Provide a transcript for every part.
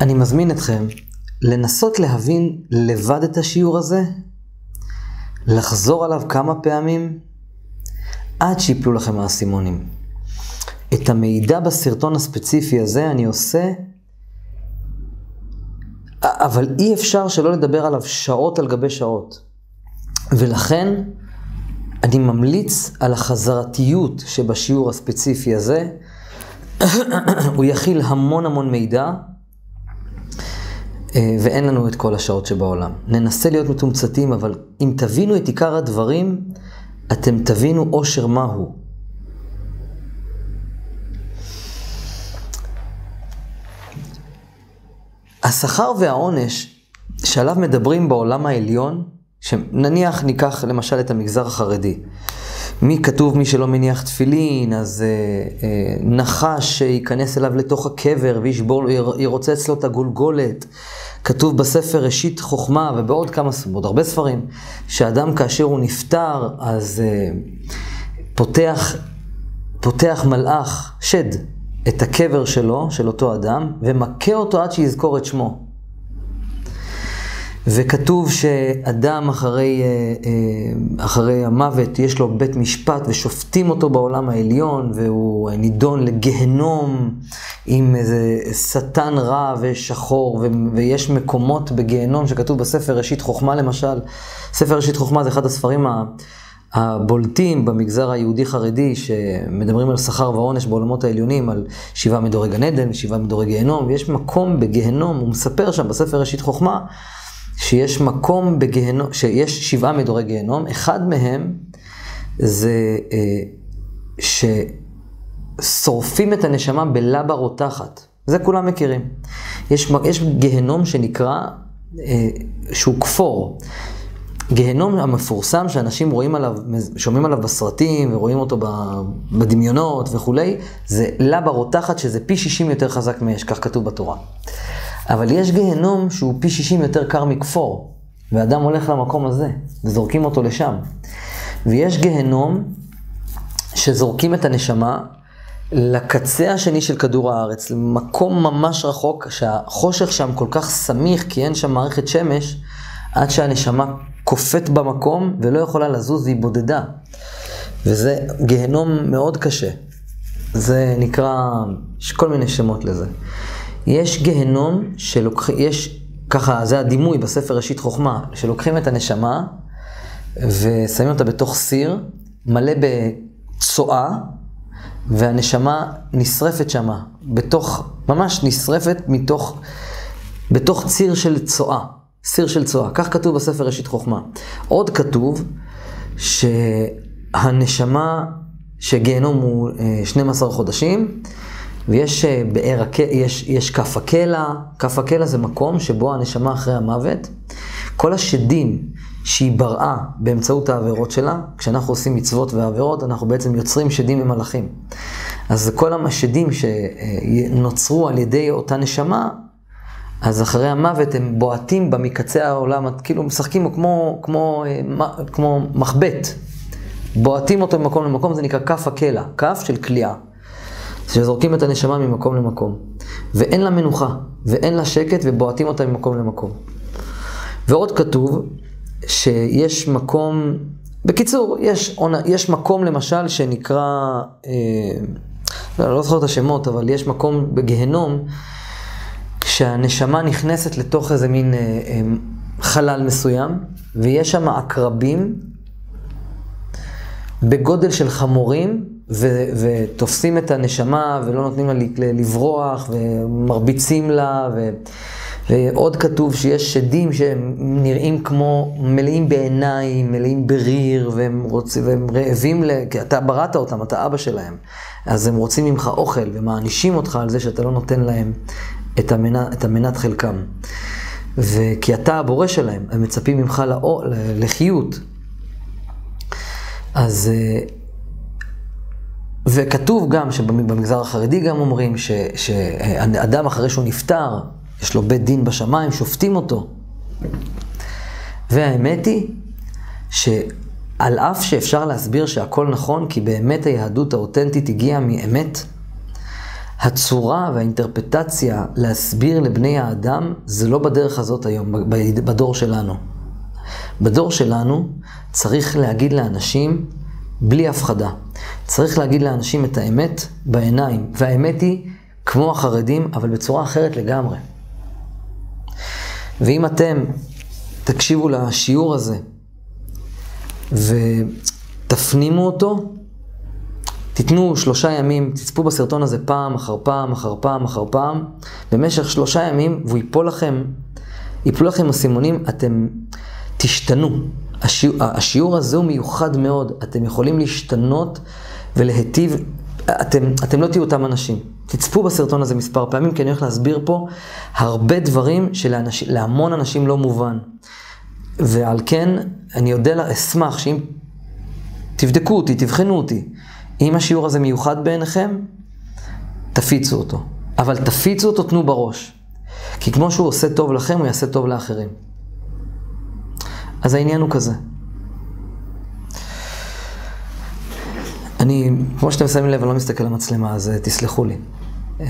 אני מזמין אתכם לנסות להבין לבד את השיעור הזה, לחזור עליו כמה פעמים, עד שיפלו לכם האסימונים. את המידע בסרטון הספציפי הזה אני עושה, אבל אי אפשר שלא לדבר עליו שעות על גבי שעות. ולכן אני ממליץ על החזרתיות שבשיעור הספציפי הזה. הוא יכיל המון המון מידע, ואין לנו את כל השעות שבעולם. ננסה להיות מתומצתים, אבל אם תבינו את עיקר הדברים, אתם תבינו אושר מהו. השכר והעונש שעליו מדברים בעולם העליון, שנניח ניקח למשל את המגזר החרדי. מי כתוב מי שלא מניח תפילין, אז אה, אה, נחש שייכנס אליו לתוך הקבר וישבור, ירוצץ לו את הגולגולת. כתוב בספר ראשית חוכמה ובעוד כמה, בעוד הרבה ספרים, שאדם כאשר הוא נפטר, אז אה, פותח, פותח מלאך, שד, את הקבר שלו, של אותו אדם, ומכה אותו עד שיזכור את שמו. וכתוב שאדם אחרי, אה, אה, אחרי המוות יש לו בית משפט ושופטים אותו בעולם העליון והוא נידון לגיהנום עם איזה שטן רע ושחור ויש מקומות בגיהנום שכתוב בספר ראשית חוכמה למשל. ספר ראשית חוכמה זה אחד הספרים הבולטים במגזר היהודי-חרדי שמדברים על שכר ועונש בעולמות העליונים, על שבעה מדורי גן עדן, שבעה מדורי גיהנום, ויש מקום בגיהנום, הוא מספר שם בספר ראשית חוכמה. שיש מקום בגיהנום, שיש שבעה מדורי גיהנום, אחד מהם זה אה, ששורפים את הנשמה בלבה רותחת. זה כולם מכירים. יש, יש גיהנום שנקרא, אה, שהוא כפור. גיהנום המפורסם שאנשים רואים עליו, שומעים עליו בסרטים ורואים אותו בדמיונות וכולי, זה לבה רותחת שזה פי 60 יותר חזק מאש, כך כתוב בתורה. אבל יש גיהנום שהוא פי 60 יותר קר מכפור, ואדם הולך למקום הזה, וזורקים אותו לשם. ויש גיהנום שזורקים את הנשמה לקצה השני של כדור הארץ, למקום ממש רחוק, שהחושך שם כל כך סמיך, כי אין שם מערכת שמש, עד שהנשמה קופאת במקום ולא יכולה לזוז, והיא בודדה. וזה גיהנום מאוד קשה. זה נקרא, יש כל מיני שמות לזה. יש גיהנום שלוקחים, יש, ככה, זה הדימוי בספר ראשית חוכמה, שלוקחים את הנשמה ושמים אותה בתוך סיר מלא בצואה, והנשמה נשרפת שמה, בתוך, ממש נשרפת מתוך, בתוך ציר של צואה, סיר של צואה. כך כתוב בספר ראשית חוכמה. עוד כתוב שהנשמה, שגיהנום הוא 12 אה, חודשים, ויש אה, באר, יש, יש כף הקלע, כף הקלע זה מקום שבו הנשמה אחרי המוות, כל השדים שהיא בראה באמצעות העבירות שלה, כשאנחנו עושים מצוות ועבירות, אנחנו בעצם יוצרים שדים ממלאכים. אז כל השדים שנוצרו על ידי אותה נשמה, אז אחרי המוות הם בועטים בה מקצה העולם, כאילו משחקים כמו, כמו, כמו, אה, כמו מחבט. בועטים אותו ממקום למקום, זה נקרא כף הקלע, כף של כליאה. שזורקים את הנשמה ממקום למקום. ואין לה מנוחה, ואין לה שקט, ובועטים אותה ממקום למקום. ועוד כתוב שיש מקום, בקיצור, יש, יש מקום למשל שנקרא, אה, לא, לא זוכר את השמות, אבל יש מקום בגיהנום, שהנשמה נכנסת לתוך איזה מין אה, אה, חלל מסוים, ויש שם עקרבים בגודל של חמורים, ו- ותופסים את הנשמה ולא נותנים לה לברוח ומרביצים לה ו- ועוד כתוב שיש שדים שהם נראים כמו מלאים בעיניים, מלאים בריר והם, רוצים, והם רעבים, ל... כי אתה בראת אותם, אתה אבא שלהם. אז הם רוצים ממך אוכל ומענישים אותך על זה שאתה לא נותן להם את, המנה, את המנת חלקם. וכי אתה הבורא שלהם, הם מצפים ממך לא... לחיות. אז אה, וכתוב גם שבמגזר החרדי גם אומרים ש, שאדם אחרי שהוא נפטר, יש לו בית דין בשמיים, שופטים אותו. והאמת היא שעל אף שאפשר להסביר שהכל נכון, כי באמת היהדות האותנטית הגיעה מאמת, הצורה והאינטרפטציה להסביר לבני האדם, זה לא בדרך הזאת היום, בדור שלנו. בדור שלנו צריך להגיד לאנשים, בלי הפחדה, צריך להגיד לאנשים את האמת בעיניים, והאמת היא כמו החרדים, אבל בצורה אחרת לגמרי. ואם אתם תקשיבו לשיעור הזה ותפנימו אותו, תיתנו שלושה ימים, תצפו בסרטון הזה פעם אחר פעם אחר פעם אחר פעם, במשך שלושה ימים, והוא ייפול לכם, ייפלו לכם הסימונים, אתם תשתנו. השיעור, השיעור הזה הוא מיוחד מאוד, אתם יכולים להשתנות ולהיטיב, אתם, אתם לא תהיו אותם אנשים. תצפו בסרטון הזה מספר פעמים, כי אני הולך להסביר פה הרבה דברים שלהמון אנשים לא מובן. ועל כן, אני יודע, אשמח שאם תבדקו אותי, תבחנו אותי, אם השיעור הזה מיוחד בעיניכם, תפיצו אותו. אבל תפיצו אותו, תנו בראש. כי כמו שהוא עושה טוב לכם, הוא יעשה טוב לאחרים. אז העניין הוא כזה. אני, כמו שאתם שמים לב, אני לא מסתכל על המצלמה, אז אה, תסלחו לי. אה,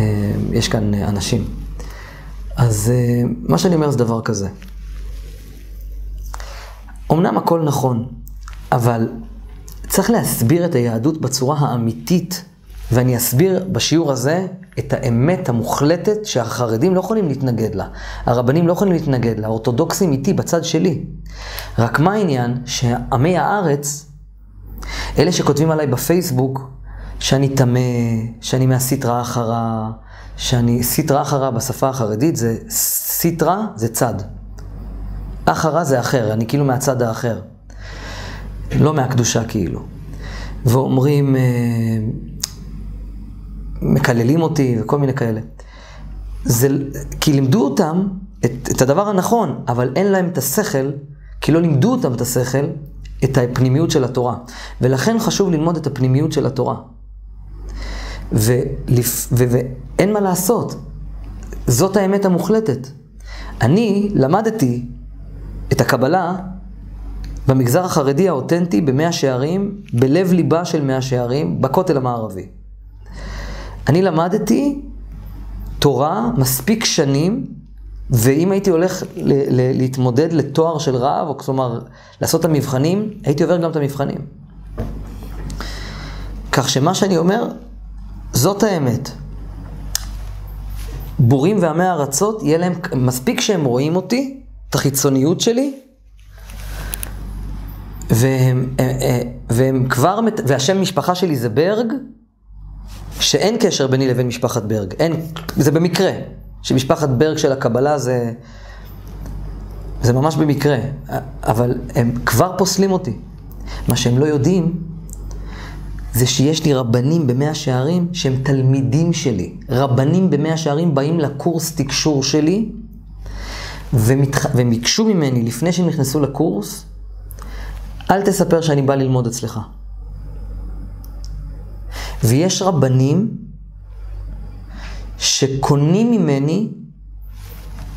יש כאן אה, אנשים. אז מה שאני אומר זה דבר כזה. אמנם הכל נכון, אבל צריך להסביר את היהדות בצורה האמיתית, ואני אסביר בשיעור הזה את האמת המוחלטת שהחרדים לא יכולים להתנגד לה, הרבנים לא יכולים להתנגד לה, האורתודוקסים איתי בצד שלי. רק מה העניין? שעמי הארץ, אלה שכותבים עליי בפייסבוק, שאני טמא, שאני מהסטרא אחרא, שאני, סטרא אחרא בשפה החרדית זה סטרא זה צד. אחרא זה אחר, אני כאילו מהצד האחר. לא מהקדושה כאילו. ואומרים, אה, מקללים אותי וכל מיני כאלה. זה, כי לימדו אותם את, את הדבר הנכון, אבל אין להם את השכל, כי לא לימדו אותם את השכל, את הפנימיות של התורה. ולכן חשוב ללמוד את הפנימיות של התורה. ואין מה לעשות, זאת האמת המוחלטת. אני למדתי את הקבלה במגזר החרדי האותנטי במאה שערים, בלב ליבה של מאה שערים, בכותל המערבי. אני למדתי תורה מספיק שנים, ואם הייתי הולך ל- ל- להתמודד לתואר של רב, או כלומר, לעשות את המבחנים, הייתי עובר גם את המבחנים. כך שמה שאני אומר, זאת האמת. בורים ועמי ארצות, יהיה להם, מספיק שהם רואים אותי, את החיצוניות שלי, והם, אה, אה, והם כבר, והשם משפחה שלי זה ברג, שאין קשר ביני לבין משפחת ברג, אין, זה במקרה, שמשפחת ברג של הקבלה זה, זה ממש במקרה, אבל הם כבר פוסלים אותי. מה שהם לא יודעים, זה שיש לי רבנים במאה שערים שהם תלמידים שלי. רבנים במאה שערים באים לקורס תקשור שלי, ומתח... והם ביקשו ממני לפני שהם נכנסו לקורס, אל תספר שאני בא ללמוד אצלך. ויש רבנים שקונים ממני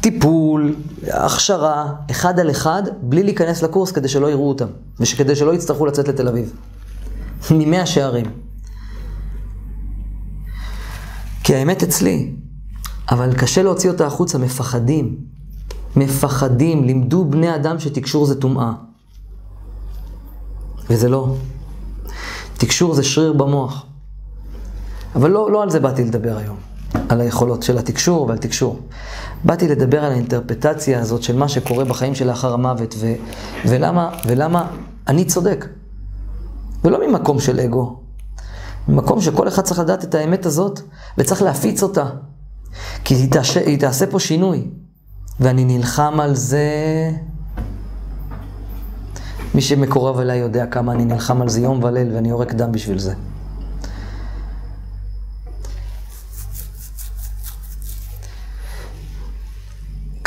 טיפול, הכשרה, אחד על אחד, בלי להיכנס לקורס כדי שלא יראו אותם, וכדי שלא יצטרכו לצאת לתל אביב. ממאה שערים. כי האמת אצלי, אבל קשה להוציא אותה החוצה, מפחדים. מפחדים, לימדו בני אדם שתקשור זה טומאה. וזה לא. תקשור זה שריר במוח. אבל לא, לא על זה באתי לדבר היום, על היכולות של התקשור ועל תקשור. באתי לדבר על האינטרפטציה הזאת של מה שקורה בחיים שלאחר המוות, ו, ולמה, ולמה אני צודק. ולא ממקום של אגו, ממקום שכל אחד צריך לדעת את האמת הזאת, וצריך להפיץ אותה. כי היא תעשה, היא תעשה פה שינוי. ואני נלחם על זה מי שמקורב אליי יודע כמה אני נלחם על זה יום וליל ואני יורק דם בשביל זה.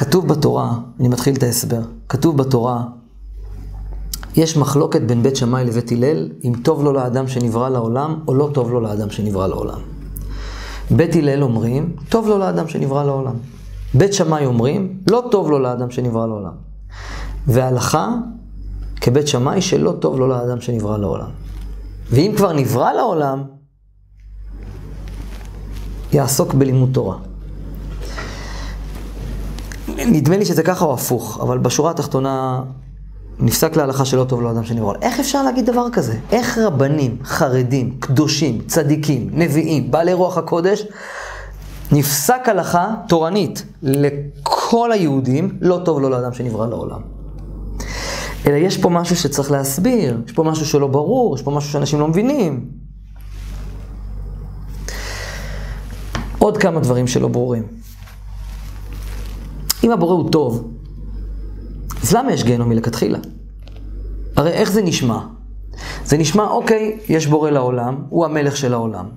כתוב בתורה, אני מתחיל את ההסבר, כתוב בתורה, יש מחלוקת בין בית שמאי לבית הלל, אם טוב לו לאדם שנברא לעולם, או לא טוב לו לאדם שנברא לעולם. בית הלל אומרים, טוב לו לאדם שנברא לעולם. בית שמאי אומרים, לא טוב לו לאדם שנברא לעולם. והלכה כבית שמאי שלא טוב לו לאדם שנברא לעולם. ואם כבר נברא לעולם, יעסוק בלימוד תורה. נדמה לי שזה ככה או הפוך, אבל בשורה התחתונה נפסק להלכה שלא טוב לאדם שנברא. איך אפשר להגיד דבר כזה? איך רבנים, חרדים, קדושים, צדיקים, נביאים, בעלי רוח הקודש, נפסק הלכה תורנית לכל היהודים, לא טוב לו לאדם שנברא לעולם. אלא יש פה משהו שצריך להסביר, יש פה משהו שלא ברור, יש פה משהו שאנשים לא מבינים. עוד כמה דברים שלא ברורים. אם הבורא הוא טוב, אז למה יש גיהנום מלכתחילה? הרי איך זה נשמע? זה נשמע, אוקיי, יש בורא לעולם, הוא המלך של העולם.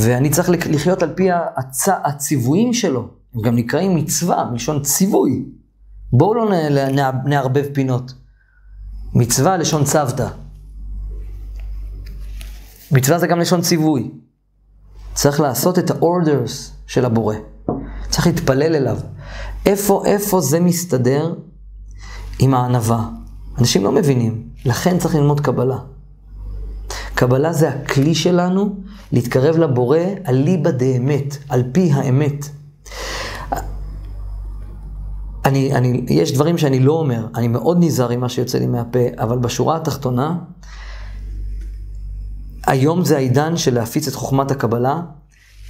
ואני צריך לחיות על פי הצ... הציוויים שלו. הם גם נקראים מצווה, מלשון ציווי. בואו לא נערבב פינות. מצווה, לשון צוותא. מצווה זה גם לשון ציווי. צריך לעשות את ה-orders של הבורא. צריך להתפלל אליו. איפה, איפה זה מסתדר עם הענווה? אנשים לא מבינים, לכן צריך ללמוד קבלה. קבלה זה הכלי שלנו להתקרב לבורא אליבא דאמת, על פי האמת. אני, אני, יש דברים שאני לא אומר, אני מאוד נזהר עם מה שיוצא לי מהפה, אבל בשורה התחתונה, היום זה העידן של להפיץ את חוכמת הקבלה,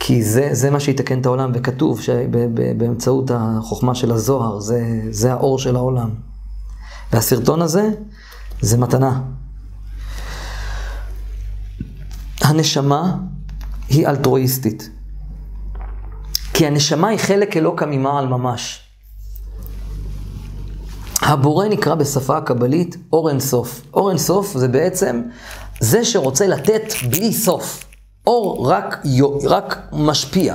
כי זה, זה מה שיתקן את העולם, וכתוב שבאמצעות החוכמה של הזוהר, זה, זה האור של העולם. והסרטון הזה, זה מתנה. הנשמה היא אלטרואיסטית. כי הנשמה היא חלק אלוקא ממעל ממש. הבורא נקרא בשפה הקבלית אור אין סוף. אור אין סוף זה בעצם זה שרוצה לתת בלי סוף. אור רק, רק משפיע.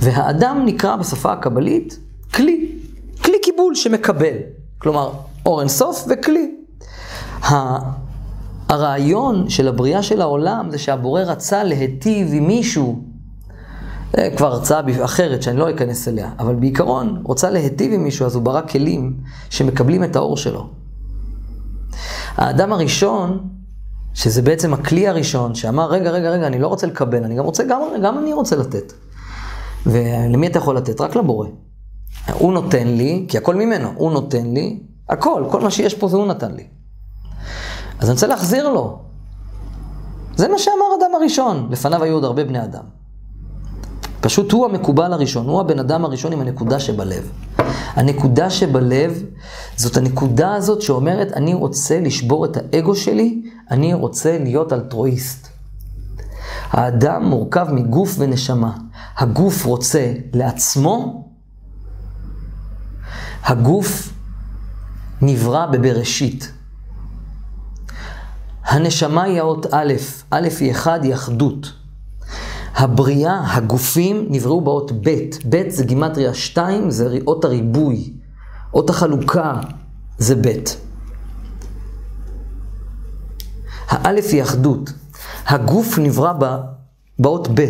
והאדם נקרא בשפה הקבלית כלי. כלי קיבול שמקבל. כלומר, אור אין סוף וכלי. הרעיון של הבריאה של העולם זה שהבורא רצה להיטיב עם מישהו. זה כבר הרצאה אחרת שאני לא אכנס אליה, אבל בעיקרון, רוצה להיטיב עם מישהו, אז הוא ברא כלים שמקבלים את האור שלו. האדם הראשון, שזה בעצם הכלי הראשון, שאמר, רגע, רגע, רגע, אני לא רוצה לקבל, אני גם רוצה, גם, גם אני רוצה לתת. ולמי אתה יכול לתת? רק לבורא. הוא נותן לי, כי הכל ממנו, הוא נותן לי, הכל, כל מה שיש פה זה הוא נתן לי. אז אני רוצה להחזיר לו. זה מה שאמר אדם הראשון, לפניו היו עוד הרבה בני אדם. פשוט הוא המקובל הראשון, הוא הבן אדם הראשון עם הנקודה שבלב. הנקודה שבלב זאת הנקודה הזאת שאומרת, אני רוצה לשבור את האגו שלי, אני רוצה להיות אלטרואיסט. האדם מורכב מגוף ונשמה. הגוף רוצה לעצמו, הגוף נברא בבראשית. הנשמה היא האות א', א' היא אחד, היא אחדות. הבריאה, הגופים, נבראו באות ב', ב' זה גימטריה 2, זה אות הריבוי. אות החלוקה זה ב'. האלף היא אחדות. הגוף נברא באות ב'.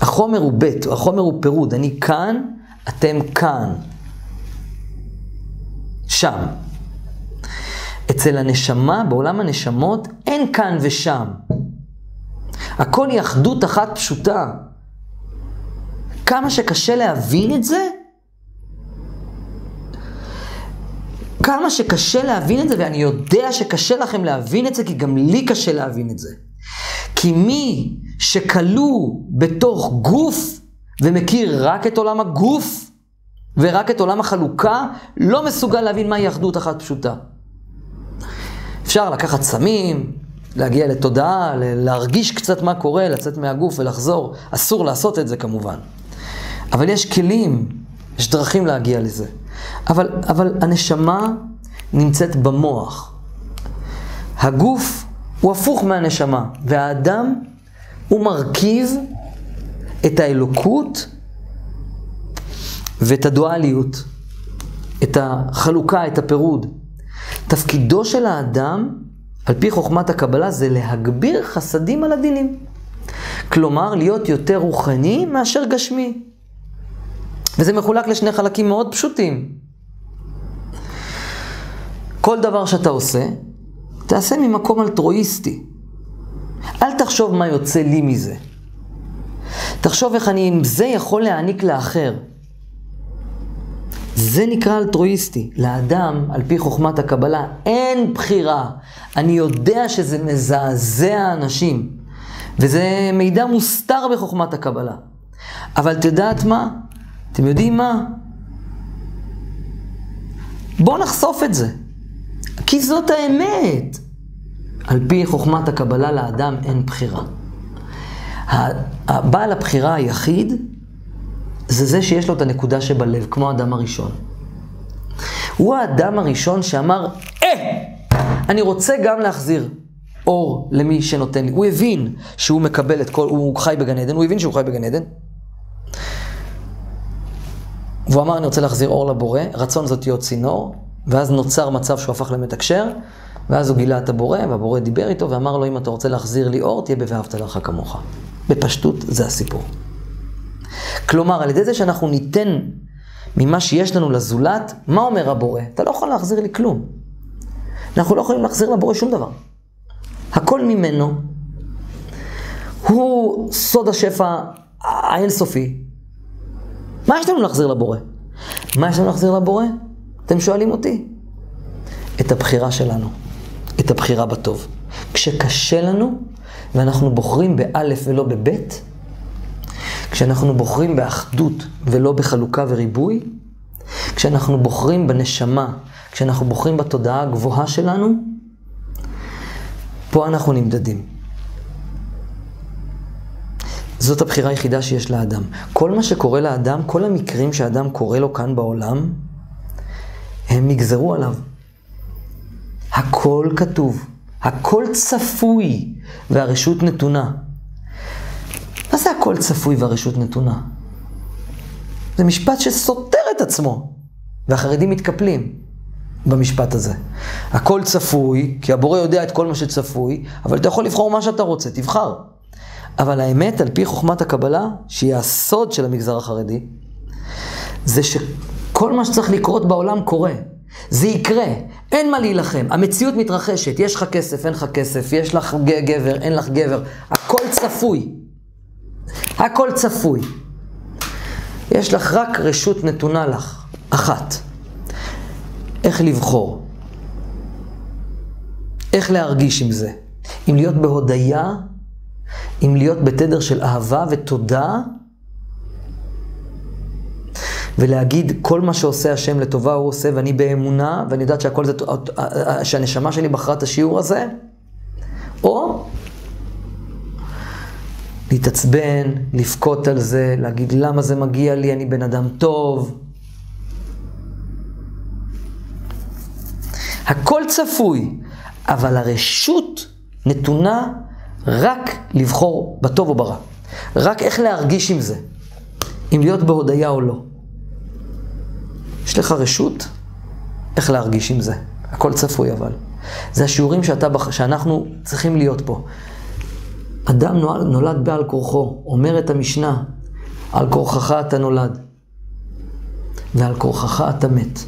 החומר הוא ב', החומר הוא פירוד. אני כאן, אתם כאן. שם. אצל הנשמה, בעולם הנשמות, אין כאן ושם. הכל היא אחדות אחת פשוטה. כמה שקשה להבין את זה, כמה שקשה להבין את זה, ואני יודע שקשה לכם להבין את זה, כי גם לי קשה להבין את זה. כי מי שכלוא בתוך גוף ומכיר רק את עולם הגוף ורק את עולם החלוקה, לא מסוגל להבין מהי אחדות אחת פשוטה. אפשר לקחת סמים, להגיע לתודעה, להרגיש קצת מה קורה, לצאת מהגוף ולחזור. אסור לעשות את זה כמובן. אבל יש כלים, יש דרכים להגיע לזה. אבל, אבל הנשמה נמצאת במוח. הגוף הוא הפוך מהנשמה, והאדם הוא מרכיב את האלוקות ואת הדואליות, את החלוקה, את הפירוד. תפקידו של האדם, על פי חוכמת הקבלה, זה להגביר חסדים על הדינים. כלומר, להיות יותר רוחני מאשר גשמי. וזה מחולק לשני חלקים מאוד פשוטים. כל דבר שאתה עושה, תעשה ממקום אלטרואיסטי. אל תחשוב מה יוצא לי מזה. תחשוב איך אני עם זה יכול להעניק לאחר. זה נקרא אלטרואיסטי. לאדם, על פי חוכמת הקבלה, אין בחירה. אני יודע שזה מזעזע אנשים, וזה מידע מוסתר בחוכמת הקבלה. אבל את יודעת מה? אתם יודעים מה? בואו נחשוף את זה. כי זאת האמת. על פי חוכמת הקבלה לאדם אין בחירה. הבעל הבחירה היחיד זה זה שיש לו את הנקודה שבלב, כמו האדם הראשון. הוא האדם הראשון שאמר, אה, אני רוצה גם להחזיר אור למי שנותן לי. הוא הבין שהוא מקבל את כל, הוא חי בגן עדן, הוא הבין שהוא חי בגן עדן. והוא אמר, אני רוצה להחזיר אור לבורא, רצון זאת להיות צינור, ואז נוצר מצב שהוא הפך למתקשר, ואז הוא גילה את הבורא, והבורא דיבר איתו ואמר לו, אם אתה רוצה להחזיר לי אור, תהיה ב"ואהבת לך כמוך". בפשטות זה הסיפור. כלומר, על ידי זה שאנחנו ניתן ממה שיש לנו לזולת, מה אומר הבורא? אתה לא יכול להחזיר לי כלום. אנחנו לא יכולים להחזיר לבורא שום דבר. הכל ממנו. הוא סוד השפע האינסופי. מה יש לנו להחזיר לבורא? מה יש לנו להחזיר לבורא? אתם שואלים אותי? את הבחירה שלנו, את הבחירה בטוב. כשקשה לנו ואנחנו בוחרים באלף ולא בבית, כשאנחנו בוחרים באחדות ולא בחלוקה וריבוי, כשאנחנו בוחרים בנשמה, כשאנחנו בוחרים בתודעה הגבוהה שלנו, פה אנחנו נמדדים. זאת הבחירה היחידה שיש לאדם. כל מה שקורה לאדם, כל המקרים שאדם קורה לו כאן בעולם, הם נגזרו עליו. הכל כתוב, הכל צפוי, והרשות נתונה. מה זה הכל צפוי והרשות נתונה? זה משפט שסותר את עצמו, והחרדים מתקפלים במשפט הזה. הכל צפוי, כי הבורא יודע את כל מה שצפוי, אבל אתה יכול לבחור מה שאתה רוצה, תבחר. אבל האמת, על פי חוכמת הקבלה, שהיא הסוד של המגזר החרדי, זה שכל מה שצריך לקרות בעולם קורה. זה יקרה, אין מה להילחם, המציאות מתרחשת, יש לך כסף, אין לך כסף, יש לך גבר, אין לך גבר, הכל צפוי. הכל צפוי. יש לך רק רשות נתונה לך, אחת. איך לבחור. איך להרגיש עם זה. אם להיות בהודיה, אם להיות בתדר של אהבה ותודה, ולהגיד כל מה שעושה השם לטובה הוא עושה ואני באמונה ואני יודעת שהכל זה, שהנשמה שלי בחרה את השיעור הזה, או להתעצבן, לבכות על זה, להגיד למה זה מגיע לי, אני בן אדם טוב. הכל צפוי, אבל הרשות נתונה רק לבחור בטוב או ברע. רק איך להרגיש עם זה, אם להיות בהודיה או לא. יש לך רשות איך להרגיש עם זה. הכל צפוי אבל. זה השיעורים שאתה, שאנחנו צריכים להיות פה. אדם נולד, נולד בעל כורחו, אומרת המשנה, על כורחך אתה נולד, ועל כורחך אתה מת,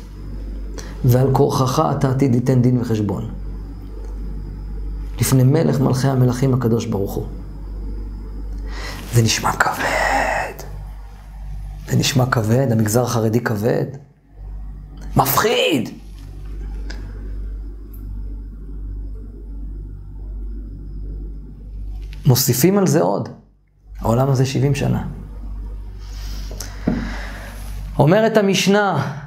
ועל כורחך אתה עתיד ליתן דין וחשבון. לפני מלך מלכי המלכים הקדוש ברוך הוא. זה נשמע כבד. זה נשמע כבד, המגזר החרדי כבד. מפחיד. מוסיפים על זה עוד. העולם הזה 70 שנה. אומרת המשנה,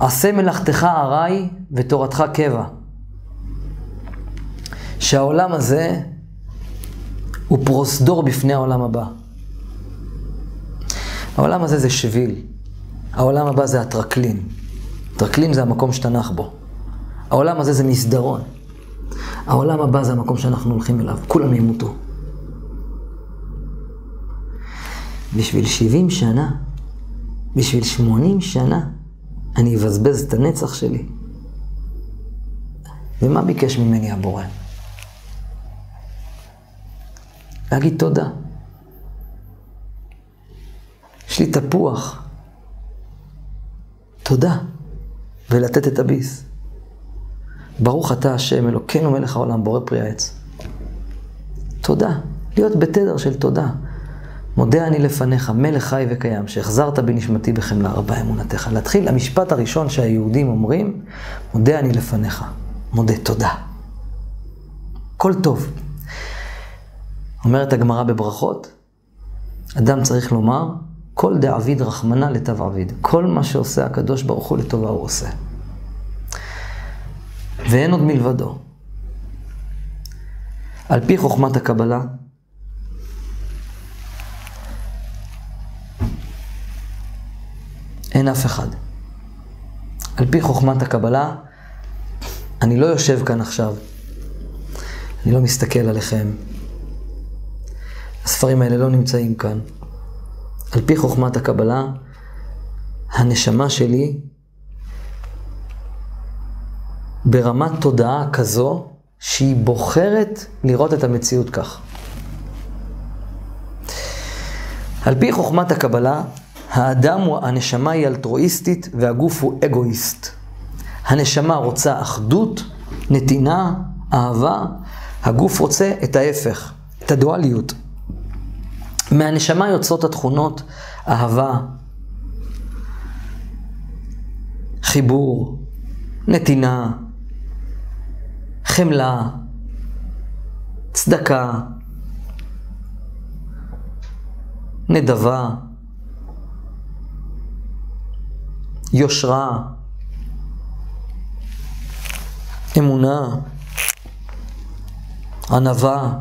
עשה מלאכתך ארעי ותורתך קבע. שהעולם הזה הוא פרוסדור בפני העולם הבא. העולם הזה זה שביל, העולם הבא זה הטרקלין. טרקלין זה המקום שתנח בו. העולם הזה זה מסדרון. העולם הבא זה המקום שאנחנו הולכים אליו, כולם ימותו. בשביל 70 שנה, בשביל 80 שנה, אני אבזבז את הנצח שלי. ומה ביקש ממני הבורא? להגיד תודה. יש לי תפוח. תודה. ולתת את הביס. ברוך אתה השם, אלוקינו מלך העולם, בורא פרי העץ. תודה. להיות בתדר של תודה. מודה אני לפניך, מלך חי וקיים, שהחזרת בנשמתי בחמלה רבה אמונתך. להתחיל, המשפט הראשון שהיהודים אומרים, מודה אני לפניך. מודה, תודה. הכל טוב. אומרת הגמרא בברכות, אדם צריך לומר, כל דעביד רחמנא לטב עביד. כל מה שעושה הקדוש ברוך הוא לטובה הוא עושה. ואין עוד מלבדו. על פי חוכמת הקבלה, אין אף אחד. על פי חוכמת הקבלה, אני לא יושב כאן עכשיו, אני לא מסתכל עליכם. הספרים האלה לא נמצאים כאן. על פי חוכמת הקבלה, הנשמה שלי ברמת תודעה כזו שהיא בוחרת לראות את המציאות כך. על פי חוכמת הקבלה, האדם, הוא, הנשמה היא אלטרואיסטית והגוף הוא אגואיסט. הנשמה רוצה אחדות, נתינה, אהבה, הגוף רוצה את ההפך, את הדואליות. מהנשמה יוצאות התכונות אהבה, חיבור, נתינה, חמלה, צדקה, נדבה, יושרה, אמונה, ענווה.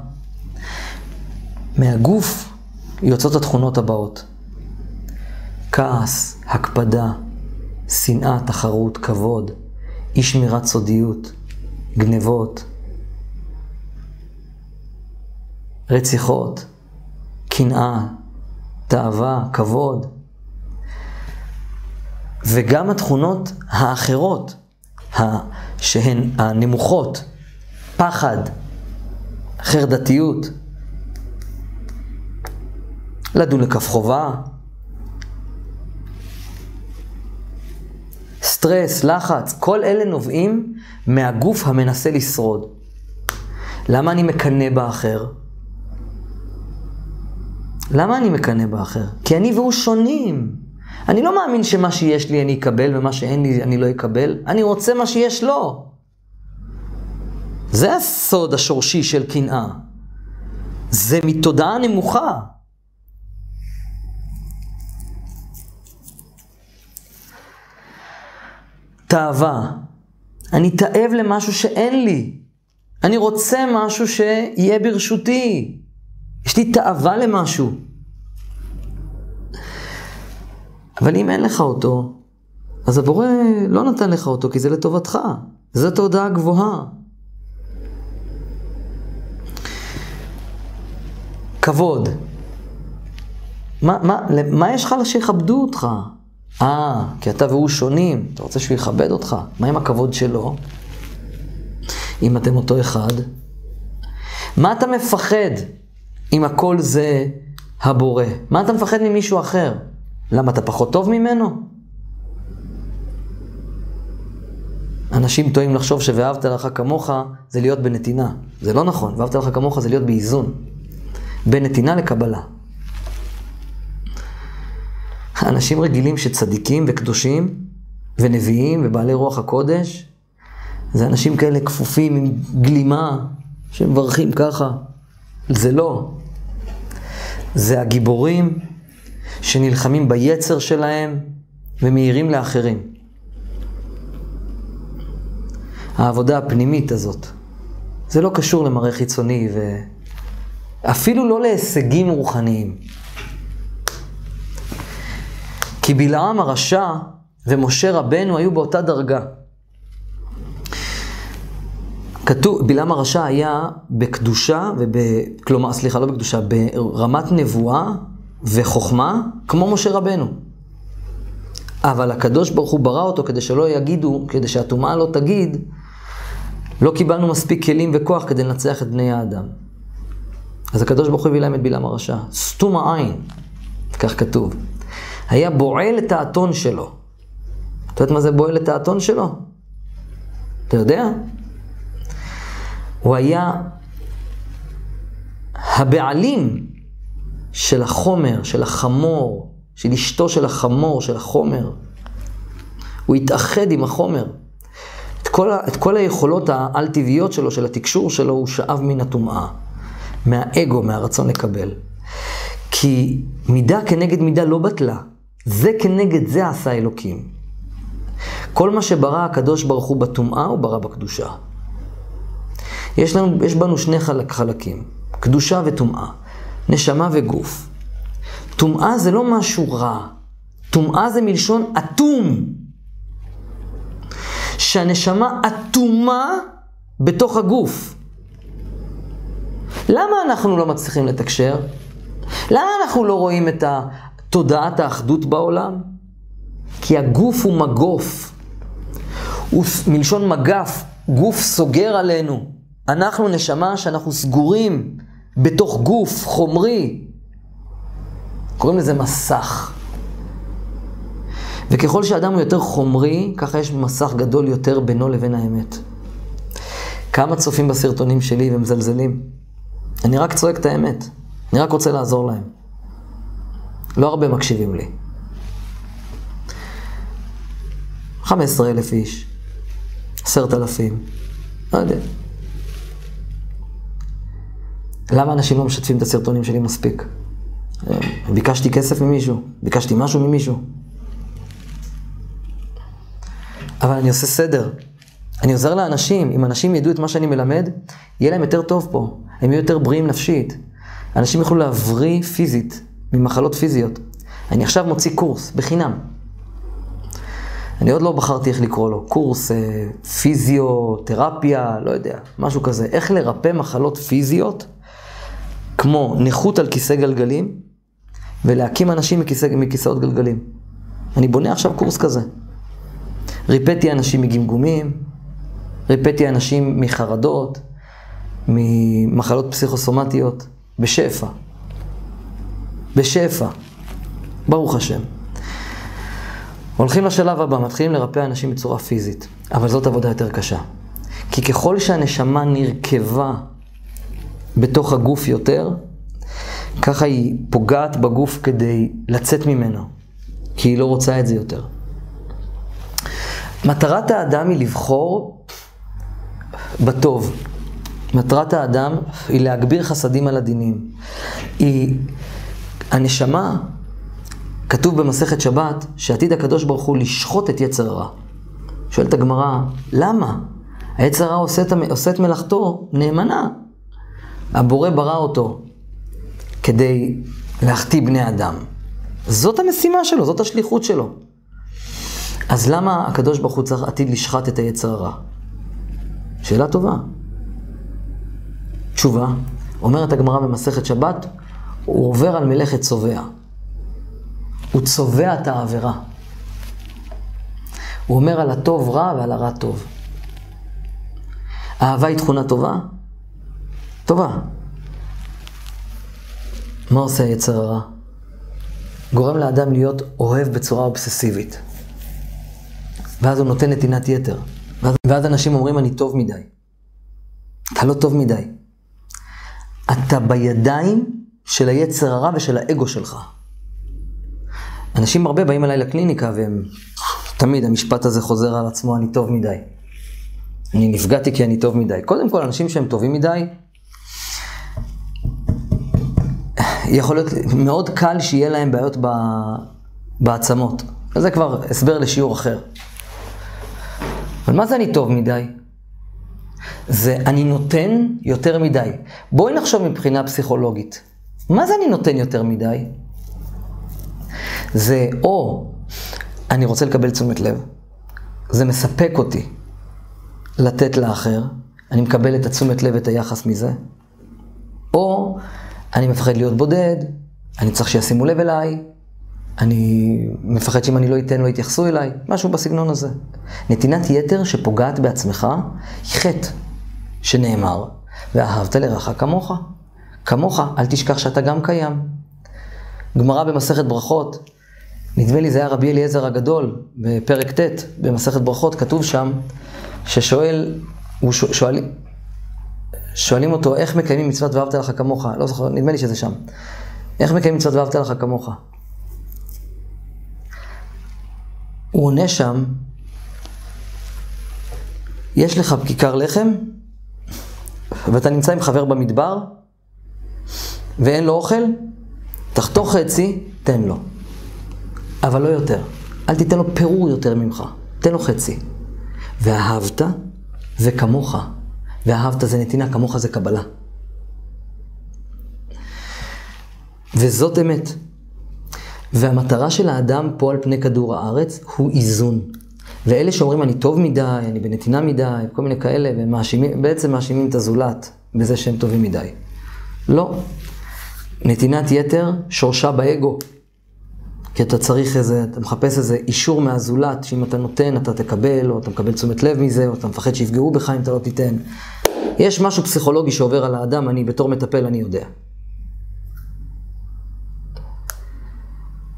מהגוף יוצאות התכונות הבאות: כעס, הקפדה, שנאה, תחרות, כבוד, אי שמירת סודיות, גנבות, רציחות, קנאה, תאווה, כבוד. וגם התכונות האחרות, שהן הנמוכות, פחד, חרדתיות, לדון לכף חובה, סטרס, לחץ, כל אלה נובעים מהגוף המנסה לשרוד. למה אני מקנא באחר? למה אני מקנא באחר? כי אני והוא שונים. אני לא מאמין שמה שיש לי אני אקבל ומה שאין לי אני לא אקבל. אני רוצה מה שיש לו. זה הסוד השורשי של קנאה. זה מתודעה נמוכה. תאווה. אני תאב למשהו שאין לי. אני רוצה משהו שיהיה ברשותי. יש לי תאווה למשהו. אבל אם אין לך אותו, אז הבורא לא נתן לך אותו, כי זה לטובתך. זאת הודעה גבוהה. כבוד. מה, מה, מה יש לך שיכבדו אותך? אה, כי אתה והוא שונים, אתה רוצה שהוא יכבד אותך. מה עם הכבוד שלו? אם אתם אותו אחד? מה אתה מפחד אם הכל זה הבורא? מה אתה מפחד ממישהו אחר? למה אתה פחות טוב ממנו? אנשים טועים לחשוב ש"ואהבת לך כמוך" זה להיות בנתינה. זה לא נכון, "ואהבת לך כמוך" זה להיות באיזון. בין נתינה לקבלה. אנשים רגילים שצדיקים וקדושים ונביאים ובעלי רוח הקודש, זה אנשים כאלה כפופים עם גלימה, שמברכים ככה. זה לא. זה הגיבורים שנלחמים ביצר שלהם ומאירים לאחרים. העבודה הפנימית הזאת. זה לא קשור למראה חיצוני ואפילו לא להישגים רוחניים. כי בלעם הרשע ומשה רבנו היו באותה דרגה. כתוב, בלעם הרשע היה בקדושה, וב, כלומר, סליחה, לא בקדושה, ברמת נבואה וחוכמה, כמו משה רבנו. אבל הקדוש ברוך הוא ברא אותו כדי שלא יגידו, כדי שהטומאה לא תגיד, לא קיבלנו מספיק כלים וכוח כדי לנצח את בני האדם. אז הקדוש ברוך הוא הביא להם את בלעם הרשע. סתום העין, כך כתוב. היה בועל את האתון שלו. אתה יודעת מה זה בועל את האתון שלו? אתה יודע? הוא היה הבעלים של החומר, של החמור, של אשתו של החמור, של החומר, הוא התאחד עם החומר. את כל, את כל היכולות העל-טבעיות שלו, של התקשור שלו, הוא שאב מן הטומאה, מהאגו, מהרצון לקבל. כי מידה כנגד מידה לא בטלה, זה כנגד זה עשה אלוקים. כל מה שברא הקדוש ברוך הוא בטומאה, הוא ברא בקדושה. יש, לנו, יש בנו שני חלק, חלקים, קדושה וטומאה, נשמה וגוף. טומאה זה לא משהו רע, טומאה זה מלשון אטום. שהנשמה אטומה בתוך הגוף. למה אנחנו לא מצליחים לתקשר? למה אנחנו לא רואים את תודעת האחדות בעולם? כי הגוף הוא מגוף. הוא מלשון מגף, גוף סוגר עלינו. אנחנו נשמה שאנחנו סגורים בתוך גוף חומרי. קוראים לזה מסך. וככל שאדם הוא יותר חומרי, ככה יש מסך גדול יותר בינו לבין האמת. כמה צופים בסרטונים שלי ומזלזלים? אני רק צועק את האמת. אני רק רוצה לעזור להם. לא הרבה מקשיבים לי. 15 אלף איש, 10,000, לא יודע. למה אנשים לא משתפים את הסרטונים שלי מספיק? ביקשתי כסף ממישהו? ביקשתי משהו ממישהו? אבל אני עושה סדר. אני עוזר לאנשים, אם אנשים ידעו את מה שאני מלמד, יהיה להם יותר טוב פה. הם יהיו יותר בריאים נפשית. אנשים יוכלו להבריא פיזית, ממחלות פיזיות. אני עכשיו מוציא קורס, בחינם. אני עוד לא בחרתי איך לקרוא לו, קורס אה, פיזיותרפיה, לא יודע, משהו כזה. איך לרפא מחלות פיזיות, כמו נכות על כיסא גלגלים, ולהקים אנשים מכיסא, מכיסאות גלגלים. אני בונה עכשיו קורס כזה. ריפאתי אנשים מגמגומים, ריפאתי אנשים מחרדות, ממחלות פסיכוסומטיות, בשפע. בשפע. ברוך השם. הולכים לשלב הבא, מתחילים לרפא אנשים בצורה פיזית, אבל זאת עבודה יותר קשה. כי ככל שהנשמה נרכבה בתוך הגוף יותר, ככה היא פוגעת בגוף כדי לצאת ממנו, כי היא לא רוצה את זה יותר. מטרת האדם היא לבחור בטוב. מטרת האדם היא להגביר חסדים על הדינים. היא, הנשמה, כתוב במסכת שבת, שעתיד הקדוש ברוך הוא לשחוט את יצר הרע. שואלת הגמרא, למה? היצר הרע עושה, עושה את מלאכתו נאמנה. הבורא ברא אותו כדי להחטיא בני אדם. זאת המשימה שלו, זאת השליחות שלו. אז למה הקדוש ברוך הוא צריך עתיד לשחט את היצר הרע? שאלה טובה. תשובה, אומרת הגמרא במסכת שבת, הוא עובר על מלאכת צובע. הוא צובע את העבירה. הוא אומר על הטוב רע ועל הרע טוב. אהבה היא תכונה טובה? טובה. מה עושה היצר הרע? גורם לאדם להיות אוהב בצורה אובססיבית. ואז הוא נותן נתינת יתר. ואז, ואז אנשים אומרים, אני טוב מדי. אתה לא טוב מדי. אתה בידיים של היצר הרע ושל האגו שלך. אנשים הרבה באים אליי לקליניקה והם, תמיד המשפט הזה חוזר על עצמו, אני טוב מדי. אני נפגעתי כי אני טוב מדי. קודם כל, אנשים שהם טובים מדי, יכול להיות מאוד קל שיהיה להם בעיות בעצמות. וזה כבר הסבר לשיעור אחר. אבל מה זה אני טוב מדי? זה אני נותן יותר מדי. בואי נחשוב מבחינה פסיכולוגית. מה זה אני נותן יותר מדי? זה או אני רוצה לקבל תשומת לב, זה מספק אותי לתת לאחר, אני מקבל את התשומת לב, את היחס מזה, או אני מפחד להיות בודד, אני צריך שישימו לב אליי, אני מפחד שאם אני לא אתן לא יתייחסו אליי, משהו בסגנון הזה. נתינת יתר שפוגעת בעצמך היא חטא שנאמר, ואהבת לרעך כמוך. כמוך, אל תשכח שאתה גם קיים. גמרא במסכת ברכות, נדמה לי זה היה רבי אליעזר הגדול, בפרק ט' במסכת ברכות, כתוב שם, ששואל, הוא שואל, שואלים אותו, איך מקיימים מצוות ואהבת לך כמוך? לא זוכר, נדמה לי שזה שם. איך מקיימים מצוות ואהבת לך כמוך? הוא עונה שם, יש לך כיכר לחם, ואתה נמצא עם חבר במדבר, ואין לו אוכל, תחתוך חצי, תן לו. אבל לא יותר. אל תיתן לו פירור יותר ממך, תן לו חצי. ואהבת וכמוך. ואהבת זה נתינה, כמוך זה קבלה. וזאת אמת. והמטרה של האדם פה על פני כדור הארץ הוא איזון. ואלה שאומרים אני טוב מדי, אני בנתינה מדי, כל מיני כאלה, והם מאשימים, בעצם מאשימים את הזולת בזה שהם טובים מדי. לא. נתינת יתר שורשה באגו. כי אתה צריך איזה, אתה מחפש איזה אישור מהזולת, שאם אתה נותן אתה תקבל, או אתה מקבל תשומת לב מזה, או אתה מפחד שיפגעו בך אם אתה לא תיתן. יש משהו פסיכולוגי שעובר על האדם, אני בתור מטפל, אני יודע.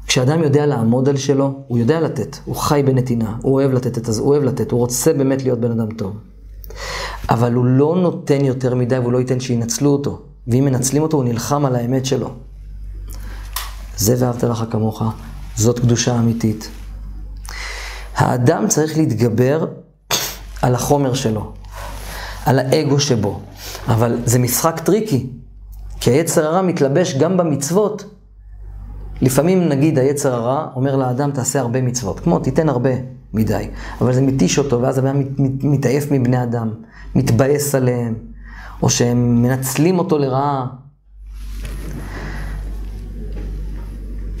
כשאדם יודע לעמוד על שלו, הוא יודע לתת, הוא חי בנתינה, הוא אוהב לתת, את, הוא אוהב לתת, הוא רוצה באמת להיות בן אדם טוב. אבל הוא לא נותן יותר מדי והוא לא ייתן שינצלו אותו. ואם מנצלים אותו, הוא נלחם על האמת שלו. זה ואהבת לרעך כמוך, זאת קדושה אמיתית. האדם צריך להתגבר על החומר שלו, על האגו שבו. אבל זה משחק טריקי, כי היצר הרע מתלבש גם במצוות. לפעמים נגיד היצר הרע אומר לאדם תעשה הרבה מצוות, כמו תיתן הרבה מדי, אבל זה מתיש אותו ואז הבן מת, מת, מתעייף מבני אדם, מתבאס עליהם, או שהם מנצלים אותו לרעה.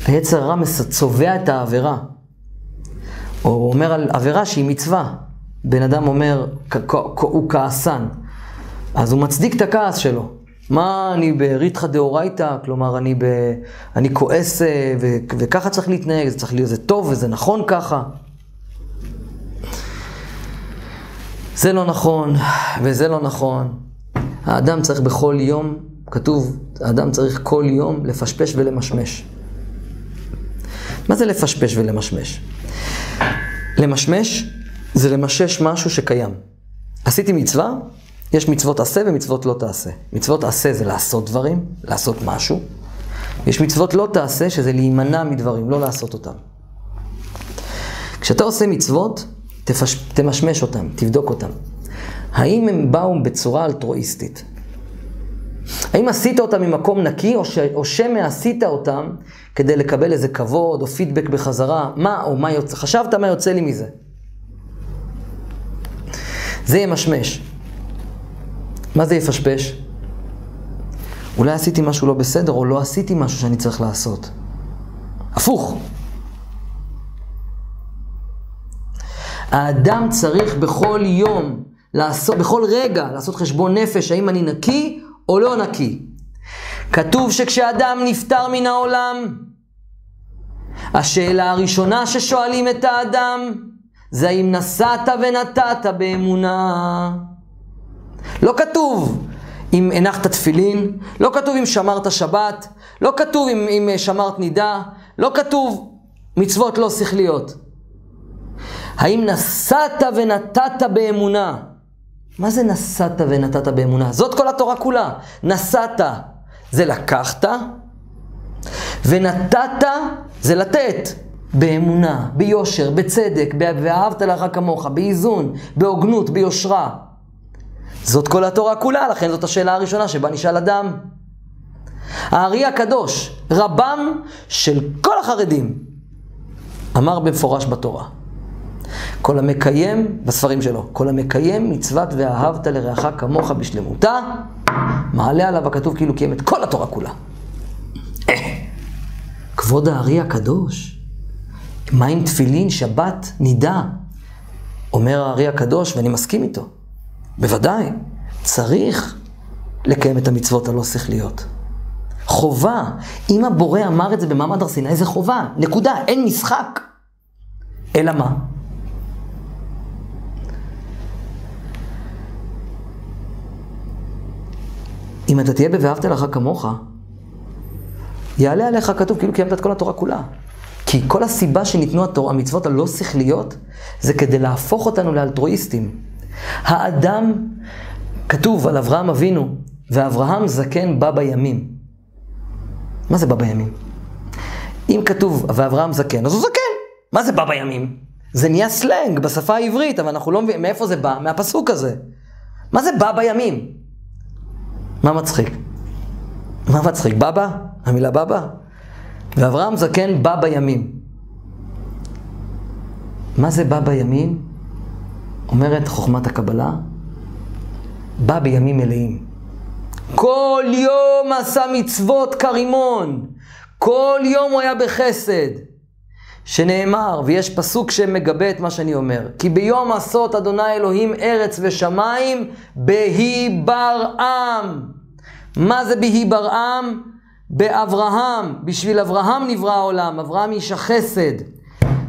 היצר הרע צובע את העבירה, או אומר על עבירה שהיא מצווה. בן אדם אומר, הוא כעסן, אז הוא מצדיק את הכעס שלו. מה, אני בריתחא דאורייתא, כלומר, אני, ב, אני כועס אה, ו, וככה צריך להתנהג, זה צריך להיות, זה טוב וזה נכון ככה. זה לא נכון וזה לא נכון. האדם צריך בכל יום, כתוב, האדם צריך כל יום לפשפש ולמשמש. מה זה לפשפש ולמשמש? למשמש זה למשש משהו שקיים. עשיתי מצווה, יש מצוות עשה ומצוות לא תעשה. מצוות עשה זה לעשות דברים, לעשות משהו. יש מצוות לא תעשה, שזה להימנע מדברים, לא לעשות אותם. כשאתה עושה מצוות, תפש... תמשמש אותם, תבדוק אותם. האם הם באו בצורה אלטרואיסטית? האם עשית אותם ממקום נקי, או, ש... או שמא עשית אותם כדי לקבל איזה כבוד או פידבק בחזרה? מה או מה יוצא? חשבת מה יוצא לי מזה? זה ימשמש. מה זה יפשפש? אולי עשיתי משהו לא בסדר, או לא עשיתי משהו שאני צריך לעשות. הפוך. האדם צריך בכל יום, לעשות, בכל רגע, לעשות חשבון נפש, האם אני נקי או לא נקי. כתוב שכשאדם נפטר מן העולם, השאלה הראשונה ששואלים את האדם, זה האם נסעת ונתת באמונה. לא כתוב אם הנחת תפילין, לא כתוב אם שמרת שבת, לא כתוב אם, אם שמרת נידה, לא כתוב מצוות לא שכליות. האם נסעת ונתת באמונה? מה זה נסעת ונתת באמונה? זאת כל התורה כולה. נסעת זה לקחת, ונתת זה לתת. באמונה, ביושר, בצדק, ואהבת לך כמוך, באיזון, בהוגנות, ביושרה. זאת כל התורה כולה, לכן זאת השאלה הראשונה שבה נשאל אדם. הארי הקדוש, רבם של כל החרדים, אמר במפורש בתורה. כל המקיים, בספרים שלו, כל המקיים מצוות ואהבת לרעך כמוך בשלמותה, מעלה עליו הכתוב כאילו קיים את כל התורה כולה. כבוד הארי הקדוש, מה עם תפילין, שבת, נידה? אומר הארי הקדוש, ואני מסכים איתו. בוודאי, צריך לקיים את המצוות הלא שכליות. חובה. אם הבורא אמר את זה במעמד הר סיני, זה חובה. נקודה. אין משחק. אלא מה? אם אתה תהיה ב"ואהבת לך כמוך", יעלה עליך כתוב כאילו קיימת את כל התורה כולה. כי כל הסיבה שניתנו התורה, המצוות הלא שכליות, זה כדי להפוך אותנו לאלטרואיסטים. האדם, כתוב על אברהם אבינו, ואברהם זקן בא בימים. מה זה בא בימים? אם כתוב ואברהם זקן, אז הוא זקן. מה זה בא בימים? זה נהיה סלנג בשפה העברית, אבל אנחנו לא מבינים מאיפה זה בא, מהפסוק הזה. מה זה בא בימים? מה מצחיק? מה מצחיק? בבא? המילה בבא? ואברהם זקן בא בימים. מה זה בא בימים? אומרת חוכמת הקבלה, בא בימים מלאים. כל יום עשה מצוות כרימון, כל יום הוא היה בחסד. שנאמר, ויש פסוק שמגבה את מה שאני אומר, כי ביום עשות אדוני אלוהים ארץ ושמיים, בהי ברעם. מה זה בהי ברעם? באברהם, בשביל אברהם נברא העולם, אברהם איש החסד,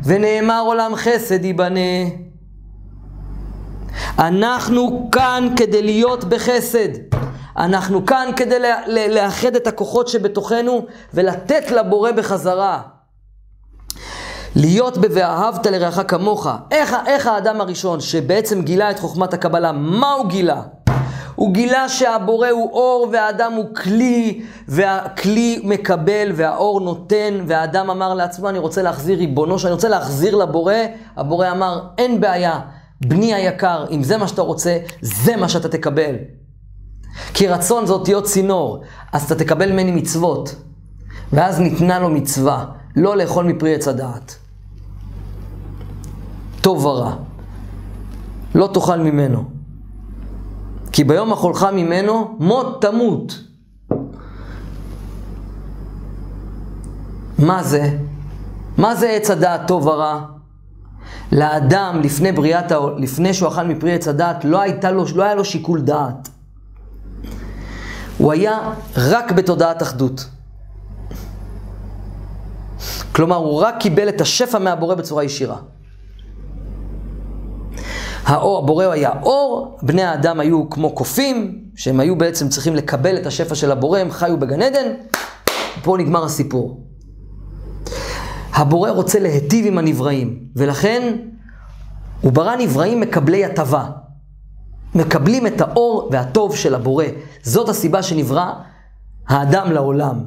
ונאמר עולם חסד ייבנה. אנחנו כאן כדי להיות בחסד. אנחנו כאן כדי לאחד את הכוחות שבתוכנו ולתת לבורא בחזרה. להיות ב"ואהבת לרעך כמוך". איך, איך האדם הראשון שבעצם גילה את חוכמת הקבלה, מה הוא גילה? הוא גילה שהבורא הוא אור והאדם הוא כלי, והכלי מקבל והאור נותן, והאדם אמר לעצמו, אני רוצה להחזיר ריבונו, שאני רוצה להחזיר לבורא, הבורא אמר, אין בעיה, בני היקר, אם זה מה שאתה רוצה, זה מה שאתה תקבל. כי רצון זה אותיות צינור, אז אתה תקבל ממני מצוות. ואז ניתנה לו מצווה, לא לאכול מפרי עץ הדעת. טוב ורע. לא תאכל ממנו. כי ביום אכולך ממנו, מות תמות. מה זה? מה זה עץ הדעת טוב ורע? לאדם לפני בריאת, לפני שהוא אכל מפרי עץ הדעת, לא, לו, לא היה לו שיקול דעת. הוא היה רק בתודעת אחדות. כלומר, הוא רק קיבל את השפע מהבורא בצורה ישירה. האור, הבורא היה אור, בני האדם היו כמו קופים, שהם היו בעצם צריכים לקבל את השפע של הבורא, הם חיו בגן עדן, פה נגמר הסיפור. הבורא רוצה להיטיב עם הנבראים, ולכן הוא ברא נבראים מקבלי הטבה. מקבלים את האור והטוב של הבורא. זאת הסיבה שנברא האדם לעולם.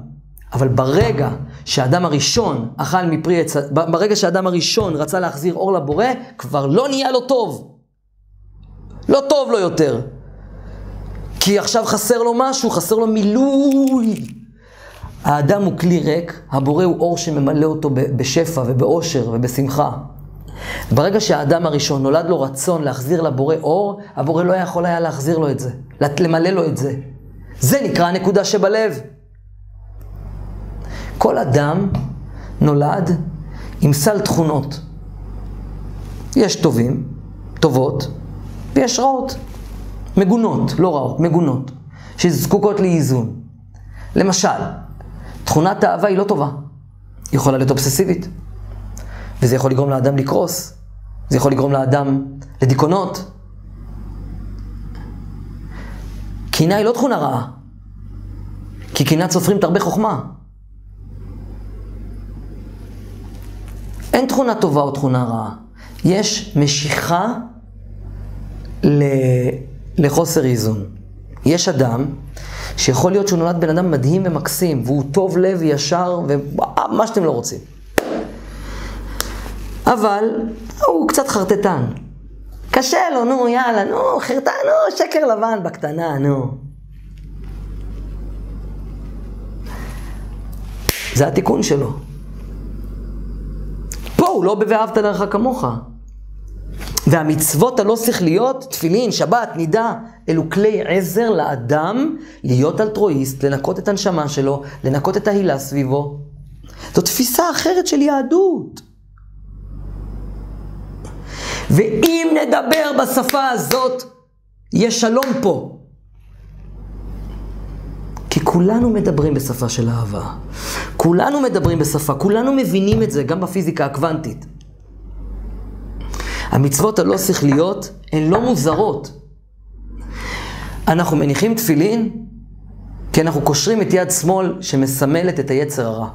אבל ברגע שהאדם הראשון אכל מפרי עץ, ברגע שהאדם הראשון רצה להחזיר אור לבורא, כבר לא נהיה לו טוב. לא טוב לו יותר. כי עכשיו חסר לו משהו, חסר לו מילוי. האדם הוא כלי ריק, הבורא הוא אור שממלא אותו בשפע ובאושר ובשמחה. ברגע שהאדם הראשון נולד לו רצון להחזיר לבורא אור, הבורא לא יכול היה להחזיר לו את זה, למלא לו את זה. זה נקרא הנקודה שבלב. כל אדם נולד עם סל תכונות. יש טובים, טובות, ויש רעות. מגונות, לא רעות, מגונות, שזקוקות לאיזון. למשל, תכונת האהבה היא לא טובה. היא יכולה להיות אובססיבית. וזה יכול לגרום לאדם לקרוס. זה יכול לגרום לאדם לדיכאונות. קינה היא לא תכונה רעה. כי קינה צופרים תרבה חוכמה. אין תכונה טובה או תכונה רעה. יש משיכה. לחוסר איזון. יש אדם שיכול להיות שהוא נולד בן אדם מדהים ומקסים, והוא טוב לב וישר, ומה שאתם לא רוצים. אבל הוא קצת חרטטן. קשה לו, נו, יאללה, נו, חרטן, נו, שקר לבן בקטנה, נו. זה התיקון שלו. פה הוא לא ב"ואהבת לרעך כמוך". והמצוות הלא שכליות, תפילין, שבת, נידה, אלו כלי עזר לאדם להיות אלטרואיסט, לנקות את הנשמה שלו, לנקות את ההילה סביבו. זו תפיסה אחרת של יהדות. ואם נדבר בשפה הזאת, יש שלום פה. כי כולנו מדברים בשפה של אהבה. כולנו מדברים בשפה, כולנו מבינים את זה, גם בפיזיקה הקוונטית. המצוות הלא שכליות הן לא מוזרות. אנחנו מניחים תפילין כי אנחנו קושרים את יד שמאל שמסמלת את היצר הרע.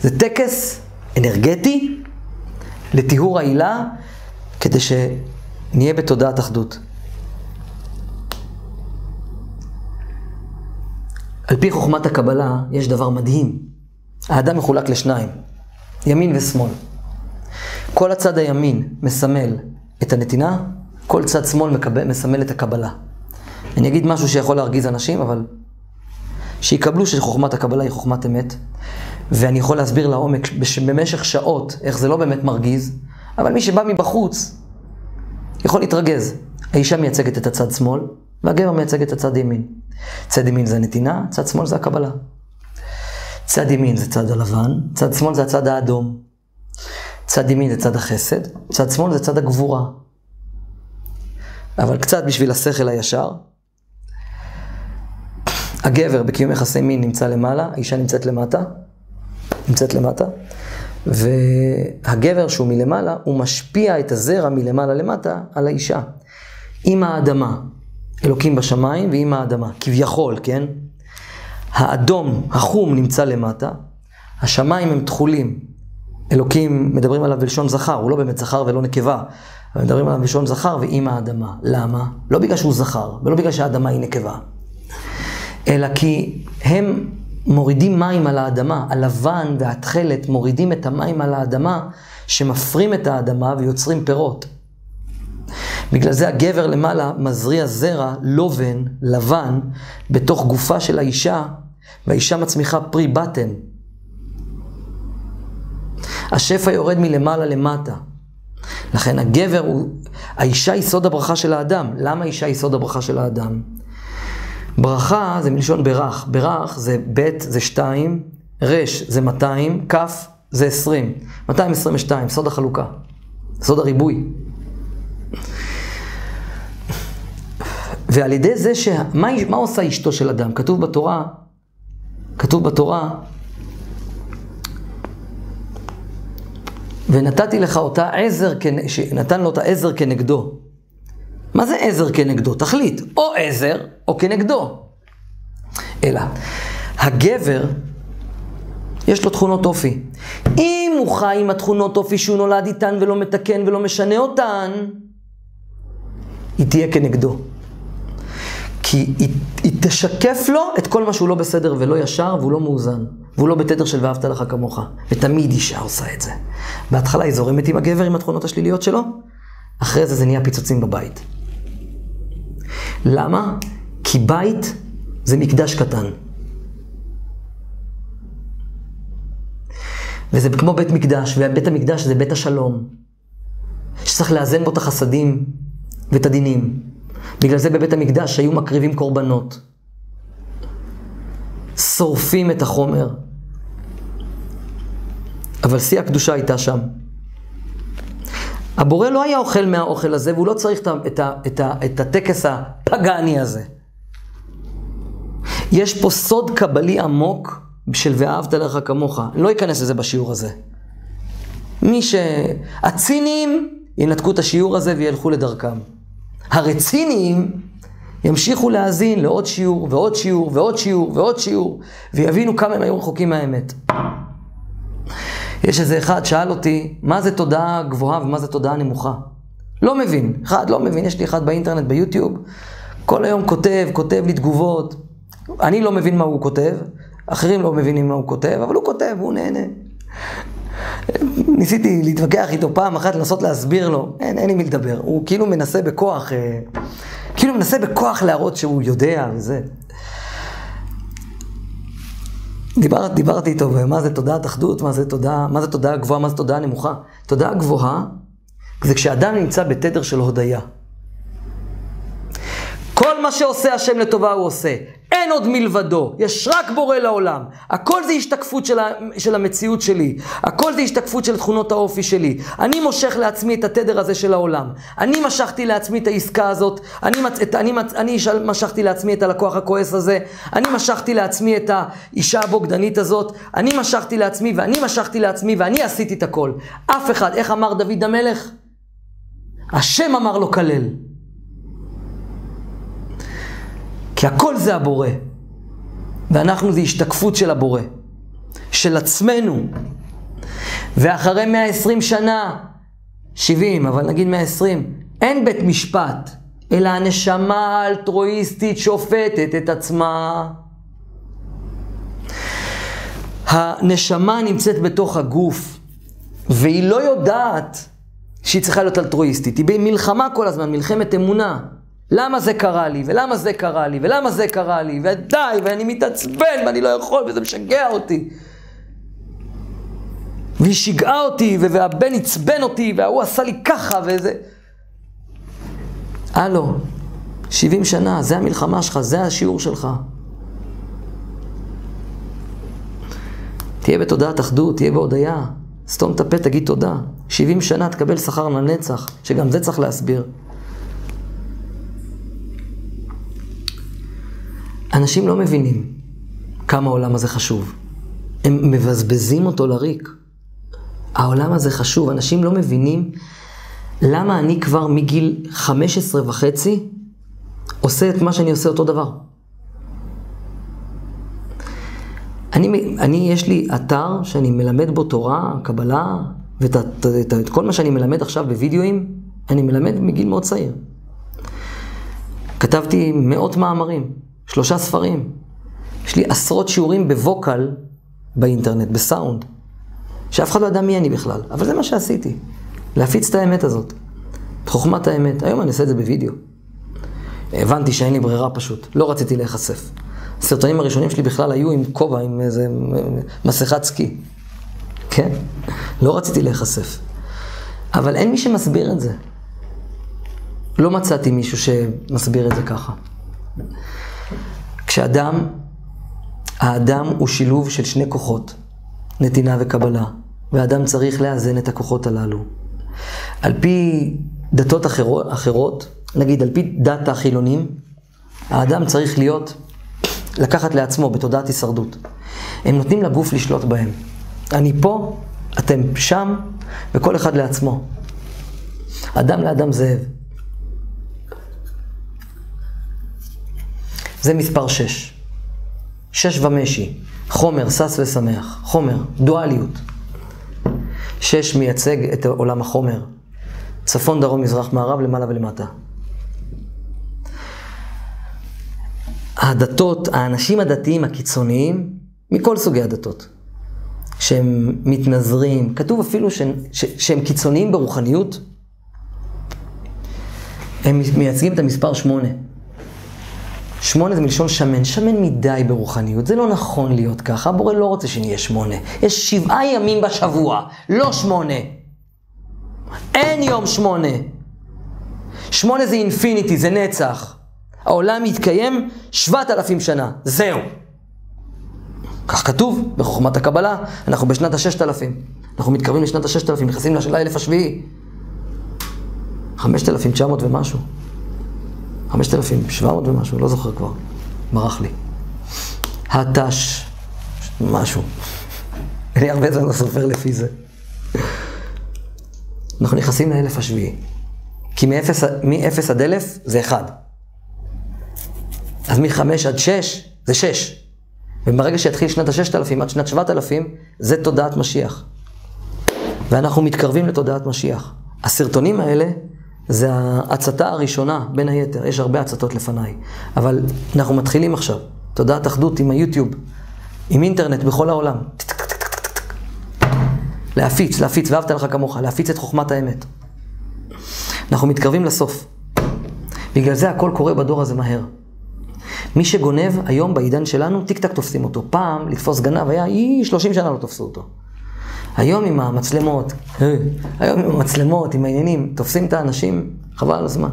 זה טקס אנרגטי לטיהור העילה כדי שנהיה בתודעת אחדות. על פי חוכמת הקבלה יש דבר מדהים. האדם מחולק לשניים, ימין ושמאל. כל הצד הימין מסמל את הנתינה, כל צד שמאל מקבל, מסמל את הקבלה. אני אגיד משהו שיכול להרגיז אנשים, אבל שיקבלו שחוכמת הקבלה היא חוכמת אמת, ואני יכול להסביר לעומק במשך שעות איך זה לא באמת מרגיז, אבל מי שבא מבחוץ יכול להתרגז. האישה מייצגת את הצד שמאל, והגבר מייצג את הצד ימין. צד ימין זה הנתינה, צד שמאל זה הקבלה. צד ימין זה צד הלבן, צד שמאל זה הצד האדום. צד ימין זה צד החסד, צד שמאל זה צד הגבורה. אבל קצת בשביל השכל הישר, הגבר בקיום יחסי מין נמצא למעלה, האישה נמצאת למטה, נמצאת למטה, והגבר שהוא מלמעלה, הוא משפיע את הזרע מלמעלה למטה על האישה. עם האדמה, אלוקים בשמיים ועם האדמה, כביכול, כן? האדום, החום נמצא למטה, השמיים הם תכולים. אלוקים, מדברים עליו בלשון זכר, הוא לא באמת זכר ולא נקבה, אבל מדברים עליו בלשון זכר ועם האדמה. למה? לא בגלל שהוא זכר, ולא בגלל שהאדמה היא נקבה, אלא כי הם מורידים מים על האדמה, הלבן והתכלת מורידים את המים על האדמה, שמפרים את האדמה ויוצרים פירות. בגלל זה הגבר למעלה מזריע זרע, לובן, לבן, בתוך גופה של האישה, והאישה מצמיחה פרי בטן. השפע יורד מלמעלה למטה. לכן הגבר הוא, האישה היא סוד הברכה של האדם. למה אישה היא סוד הברכה של האדם? ברכה זה מלשון ברך. ברך זה ב' זה שתיים, ר' זה 200, כ' זה 20. 222, סוד החלוקה. סוד הריבוי. ועל ידי זה ש... מה, מה עושה אשתו של אדם? כתוב בתורה, כתוב בתורה, ונתתי לך אותה עזר, נתן לו את העזר כנגדו. מה זה עזר כנגדו? תחליט, או עזר או כנגדו. אלא, הגבר, יש לו תכונות אופי. אם הוא חי עם התכונות אופי שהוא נולד איתן ולא מתקן ולא משנה אותן, היא תהיה כנגדו. כי היא, היא תשקף לו את כל מה שהוא לא בסדר ולא ישר והוא לא מאוזן. והוא לא בתדר של ואהבת לך כמוך. ותמיד אישה עושה את זה. בהתחלה היא זורמת עם הגבר עם התכונות השליליות שלו, אחרי זה זה נהיה פיצוצים בבית. למה? כי בית זה מקדש קטן. וזה כמו בית מקדש, ובית המקדש זה בית השלום. שצריך לאזן בו את החסדים ואת הדינים. בגלל זה בבית המקדש היו מקריבים קורבנות. שורפים את החומר. אבל שיא הקדושה הייתה שם. הבורא לא היה אוכל מהאוכל הזה, והוא לא צריך את, את, את, את הטקס הפגאני הזה. יש פה סוד קבלי עמוק של ואהבת לך כמוך. לא אכנס לזה בשיעור הזה. מי ש... הציניים ינתקו את השיעור הזה וילכו לדרכם. הרציניים ימשיכו להאזין לעוד שיעור ועוד שיעור ועוד שיעור ועוד שיעור, ויבינו כמה הם היו רחוקים מהאמת. יש איזה אחד שאל אותי, מה זה תודעה גבוהה ומה זה תודעה נמוכה? לא מבין. אחד, לא מבין. יש לי אחד באינטרנט, ביוטיוב, כל היום כותב, כותב לי תגובות. אני לא מבין מה הוא כותב, אחרים לא מבינים מה הוא כותב, אבל הוא כותב, הוא נהנה. ניסיתי להתווכח איתו פעם אחת, לנסות להסביר לו, אין, אין לי מי לדבר. הוא כאילו מנסה בכוח, אה, כאילו מנסה בכוח להראות שהוא יודע וזה. דיבר, דיברתי איתו, ומה זה תודעת אחדות, מה זה תודעה, מה זה תודעה גבוהה, מה זה תודעה נמוכה. תודעה גבוהה זה כשאדם נמצא בתדר של הודיה. כל מה שעושה השם לטובה הוא עושה. אין עוד מלבדו, יש רק בורא לעולם. הכל זה השתקפות של, ה, של המציאות שלי. הכל זה השתקפות של תכונות האופי שלי. אני מושך לעצמי את התדר הזה של העולם. אני משכתי לעצמי את העסקה הזאת. אני, מצ, את, אני, מצ, אני משכתי לעצמי את הלקוח הכועס הזה. אני משכתי לעצמי את האישה הבוגדנית הזאת. אני משכתי לעצמי ואני משכתי לעצמי ואני עשיתי את הכל. אף אחד, איך אמר דוד המלך? השם אמר לו כלל. כי הכל זה הבורא. ואנחנו זה השתקפות של הבורא. של עצמנו. ואחרי 120 שנה, 70, אבל נגיד 120, אין בית משפט, אלא הנשמה האלטרואיסטית שופטת את עצמה. הנשמה נמצאת בתוך הגוף, והיא לא יודעת שהיא צריכה להיות אלטרואיסטית. היא במלחמה כל הזמן, מלחמת אמונה. למה זה קרה לי, ולמה זה קרה לי, ולמה זה קרה לי, ודי, ואני מתעצבן, ואני לא יכול, וזה משגע אותי. והיא שיגעה אותי, והבן עצבן אותי, וההוא עשה לי ככה, וזה... הלו, 70 שנה, זה המלחמה שלך, זה השיעור שלך. תהיה בתודעת אחדות, תהיה בהודיה. סתום את הפה, תגיד תודה. 70 שנה תקבל שכר לנצח, שגם זה צריך להסביר. אנשים לא מבינים כמה העולם הזה חשוב. הם מבזבזים אותו לריק. העולם הזה חשוב, אנשים לא מבינים למה אני כבר מגיל 15 וחצי עושה את מה שאני עושה אותו דבר. אני, אני, יש לי אתר שאני מלמד בו תורה, קבלה, ואת את, את, את כל מה שאני מלמד עכשיו בווידאוים, אני מלמד מגיל מאוד צעיר. כתבתי מאות מאמרים, שלושה ספרים. יש לי עשרות שיעורים בווקל באינטרנט, בסאונד, שאף אחד לא ידע מי אני בכלל, אבל זה מה שעשיתי, להפיץ את האמת הזאת, את חוכמת האמת. היום אני עושה את זה בווידאו. הבנתי שאין לי ברירה פשוט, לא רציתי להיחשף. הסרטונים הראשונים שלי בכלל היו עם כובע, עם איזה מסכת סקי. כן? לא רציתי להיחשף. אבל אין מי שמסביר את זה. לא מצאתי מישהו שמסביר את זה ככה. כשאדם, האדם הוא שילוב של שני כוחות, נתינה וקבלה, והאדם צריך לאזן את הכוחות הללו. על פי דתות אחרות, אחרות נגיד על פי דת החילונים, האדם צריך להיות לקחת לעצמו בתודעת הישרדות. הם נותנים לגוף לשלוט בהם. אני פה, אתם שם, וכל אחד לעצמו. אדם לאדם זאב. זה מספר שש. שש ומשי. חומר, שש ושמח. חומר, דואליות. שש מייצג את עולם החומר. צפון, דרום, מזרח, מערב, למעלה ולמטה. הדתות, האנשים הדתיים הקיצוניים, מכל סוגי הדתות, שהם מתנזרים, כתוב אפילו שהם, שהם קיצוניים ברוחניות, הם מייצגים את המספר שמונה. שמונה זה מלשון שמן, שמן מדי ברוחניות, זה לא נכון להיות ככה, הבורא לא רוצה שנהיה שמונה. יש שבעה ימים בשבוע, לא שמונה. אין יום שמונה. שמונה זה אינפיניטי, זה נצח. העולם יתקיים שבעת אלפים שנה, זהו. כך כתוב בחוכמת הקבלה, אנחנו בשנת הששת אלפים. אנחנו מתקרבים לשנת הששת אלפים, נכנסים לאלף השביעי. חמשת אלפים תשע מאות ומשהו. חמשת אלפים שבע מאות ומשהו, לא זוכר כבר. מרח לי. התש, משהו. אני הרבה זמן לא סופר לפי זה. אנחנו נכנסים לאלף השביעי. כי מ-0 עד 1,000 זה 1. אז מחמש עד שש, זה שש. וברגע שיתחיל שנת הששת אלפים עד שנת שבעת אלפים, זה תודעת משיח. ואנחנו מתקרבים לתודעת משיח. הסרטונים האלה זה ההצתה הראשונה, בין היתר, יש הרבה הצתות לפניי. אבל אנחנו מתחילים עכשיו, תודעת אחדות עם היוטיוב, עם אינטרנט בכל העולם. להפיץ, להפיץ, ואהבת לך כמוך, להפיץ את חוכמת האמת. אנחנו מתקרבים לסוף. בגלל זה הכל קורה בדור הזה מהר. מי שגונב היום בעידן שלנו, טיק טק תופסים אותו. פעם לתפוס גנב היה, אי, 30 שנה לא תפסו אותו. היום עם המצלמות, אה, היום עם המצלמות, עם העניינים, תופסים את האנשים, חבל על הזמן.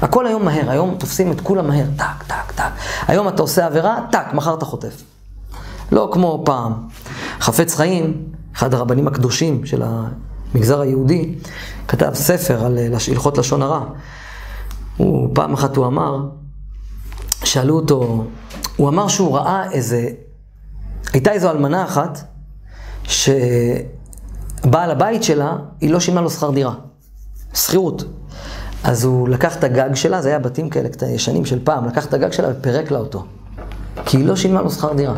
הכל היום מהר, היום תופסים את כולם מהר, טק, טק, טק. היום אתה עושה עבירה, טק, מחר אתה חוטף. לא כמו פעם. חפץ חיים, אחד הרבנים הקדושים של המגזר היהודי, כתב ספר על הלכות לשון הרע. הוא, פעם אחת הוא אמר, שאלו אותו, הוא אמר שהוא ראה איזה, הייתה איזו אלמנה אחת, שבעל הבית שלה, היא לא שילמה לו שכר דירה, שכירות. אז הוא לקח את הגג שלה, זה היה בתים כאלה ישנים של פעם, לקח את הגג שלה ופירק לה אותו. כי היא לא שילמה לו שכר דירה.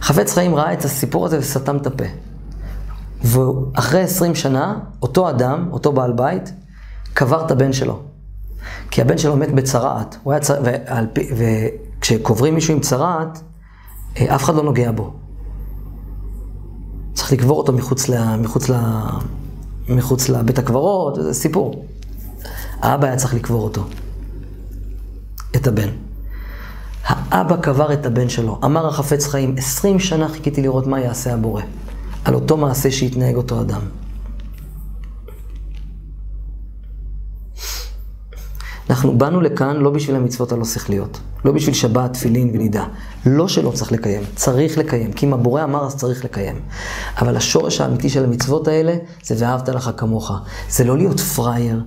חפץ חיים ראה את הסיפור הזה וסתם את הפה. ואחרי עשרים שנה, אותו אדם, אותו בעל בית, קבר את הבן שלו. כי הבן שלו מת בצרעת, צר... וכשקוברים מישהו עם צרעת, אה, אף אחד לא נוגע בו. צריך לקבור אותו מחוץ, ל, מחוץ, ל, מחוץ לבית הקברות, זה סיפור. האבא היה צריך לקבור אותו, את הבן. האבא קבר את הבן שלו. אמר החפץ חיים, עשרים שנה חיכיתי לראות מה יעשה הבורא, על אותו מעשה שהתנהג אותו אדם. אנחנו באנו לכאן לא בשביל המצוות הלא שכליות, לא בשביל שבת, תפילין ונידה. לא שלא צריך לקיים, צריך לקיים, כי אם הבורא אמר אז צריך לקיים. אבל השורש האמיתי של המצוות האלה זה ואהבת לך כמוך. זה לא להיות פראייר,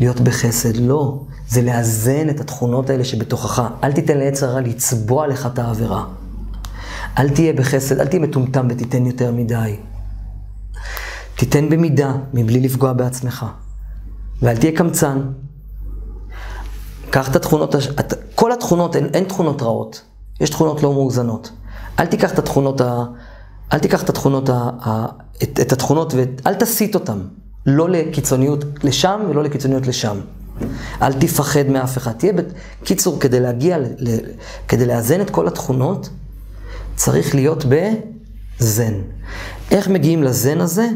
להיות בחסד, לא. זה לאזן את התכונות האלה שבתוכך. אל תיתן לעץ הרע לצבוע לך את העבירה. אל תהיה בחסד, אל תהיה מטומטם ותיתן יותר מדי. תיתן במידה, מבלי לפגוע בעצמך. ואל תהיה קמצן. קח את התכונות, כל התכונות, אין, אין תכונות רעות. יש תכונות לא מאוזנות. אל תיקח את התכונות, ה, אל תיקח את התכונות, ה, ה, את, את התכונות ואל תסיט אותן. לא לקיצוניות לשם ולא לקיצוניות לשם. אל תפחד מאף אחד. תהיה בקיצור, כדי להגיע, ל, כדי לאזן את כל התכונות, צריך להיות בזן. איך מגיעים לזן הזה?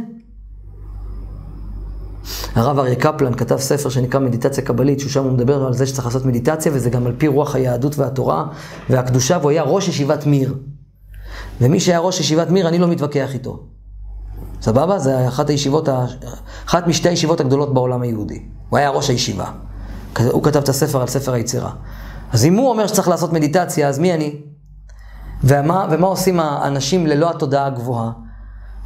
הרב אריה קפלן כתב ספר שנקרא מדיטציה קבלית, ששם הוא מדבר על זה שצריך לעשות מדיטציה, וזה גם על פי רוח היהדות והתורה והקדושה, והוא היה ראש ישיבת מיר. ומי שהיה ראש ישיבת מיר, אני לא מתווכח איתו. סבבה? זה אחת הישיבות, אחת משתי הישיבות הגדולות בעולם היהודי. הוא היה ראש הישיבה. הוא כתב את הספר על ספר היצירה. אז אם הוא אומר שצריך לעשות מדיטציה, אז מי אני? ומה, ומה עושים האנשים ללא התודעה הגבוהה?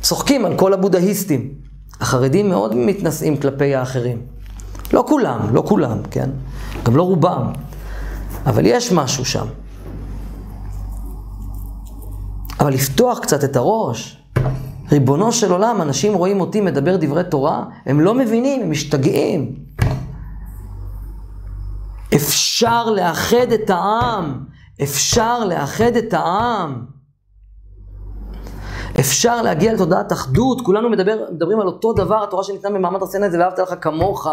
צוחקים על כל הבודהיסטים. החרדים מאוד מתנשאים כלפי האחרים. לא כולם, לא כולם, כן? גם לא רובם. אבל יש משהו שם. אבל לפתוח קצת את הראש, ריבונו של עולם, אנשים רואים אותי מדבר דברי תורה, הם לא מבינים, הם משתגעים. אפשר לאחד את העם, אפשר לאחד את העם. אפשר להגיע לתודעת אחדות, כולנו מדבר, מדברים על אותו דבר, התורה שניתנה במעמד הר סיני זה ואהבת לך כמוך.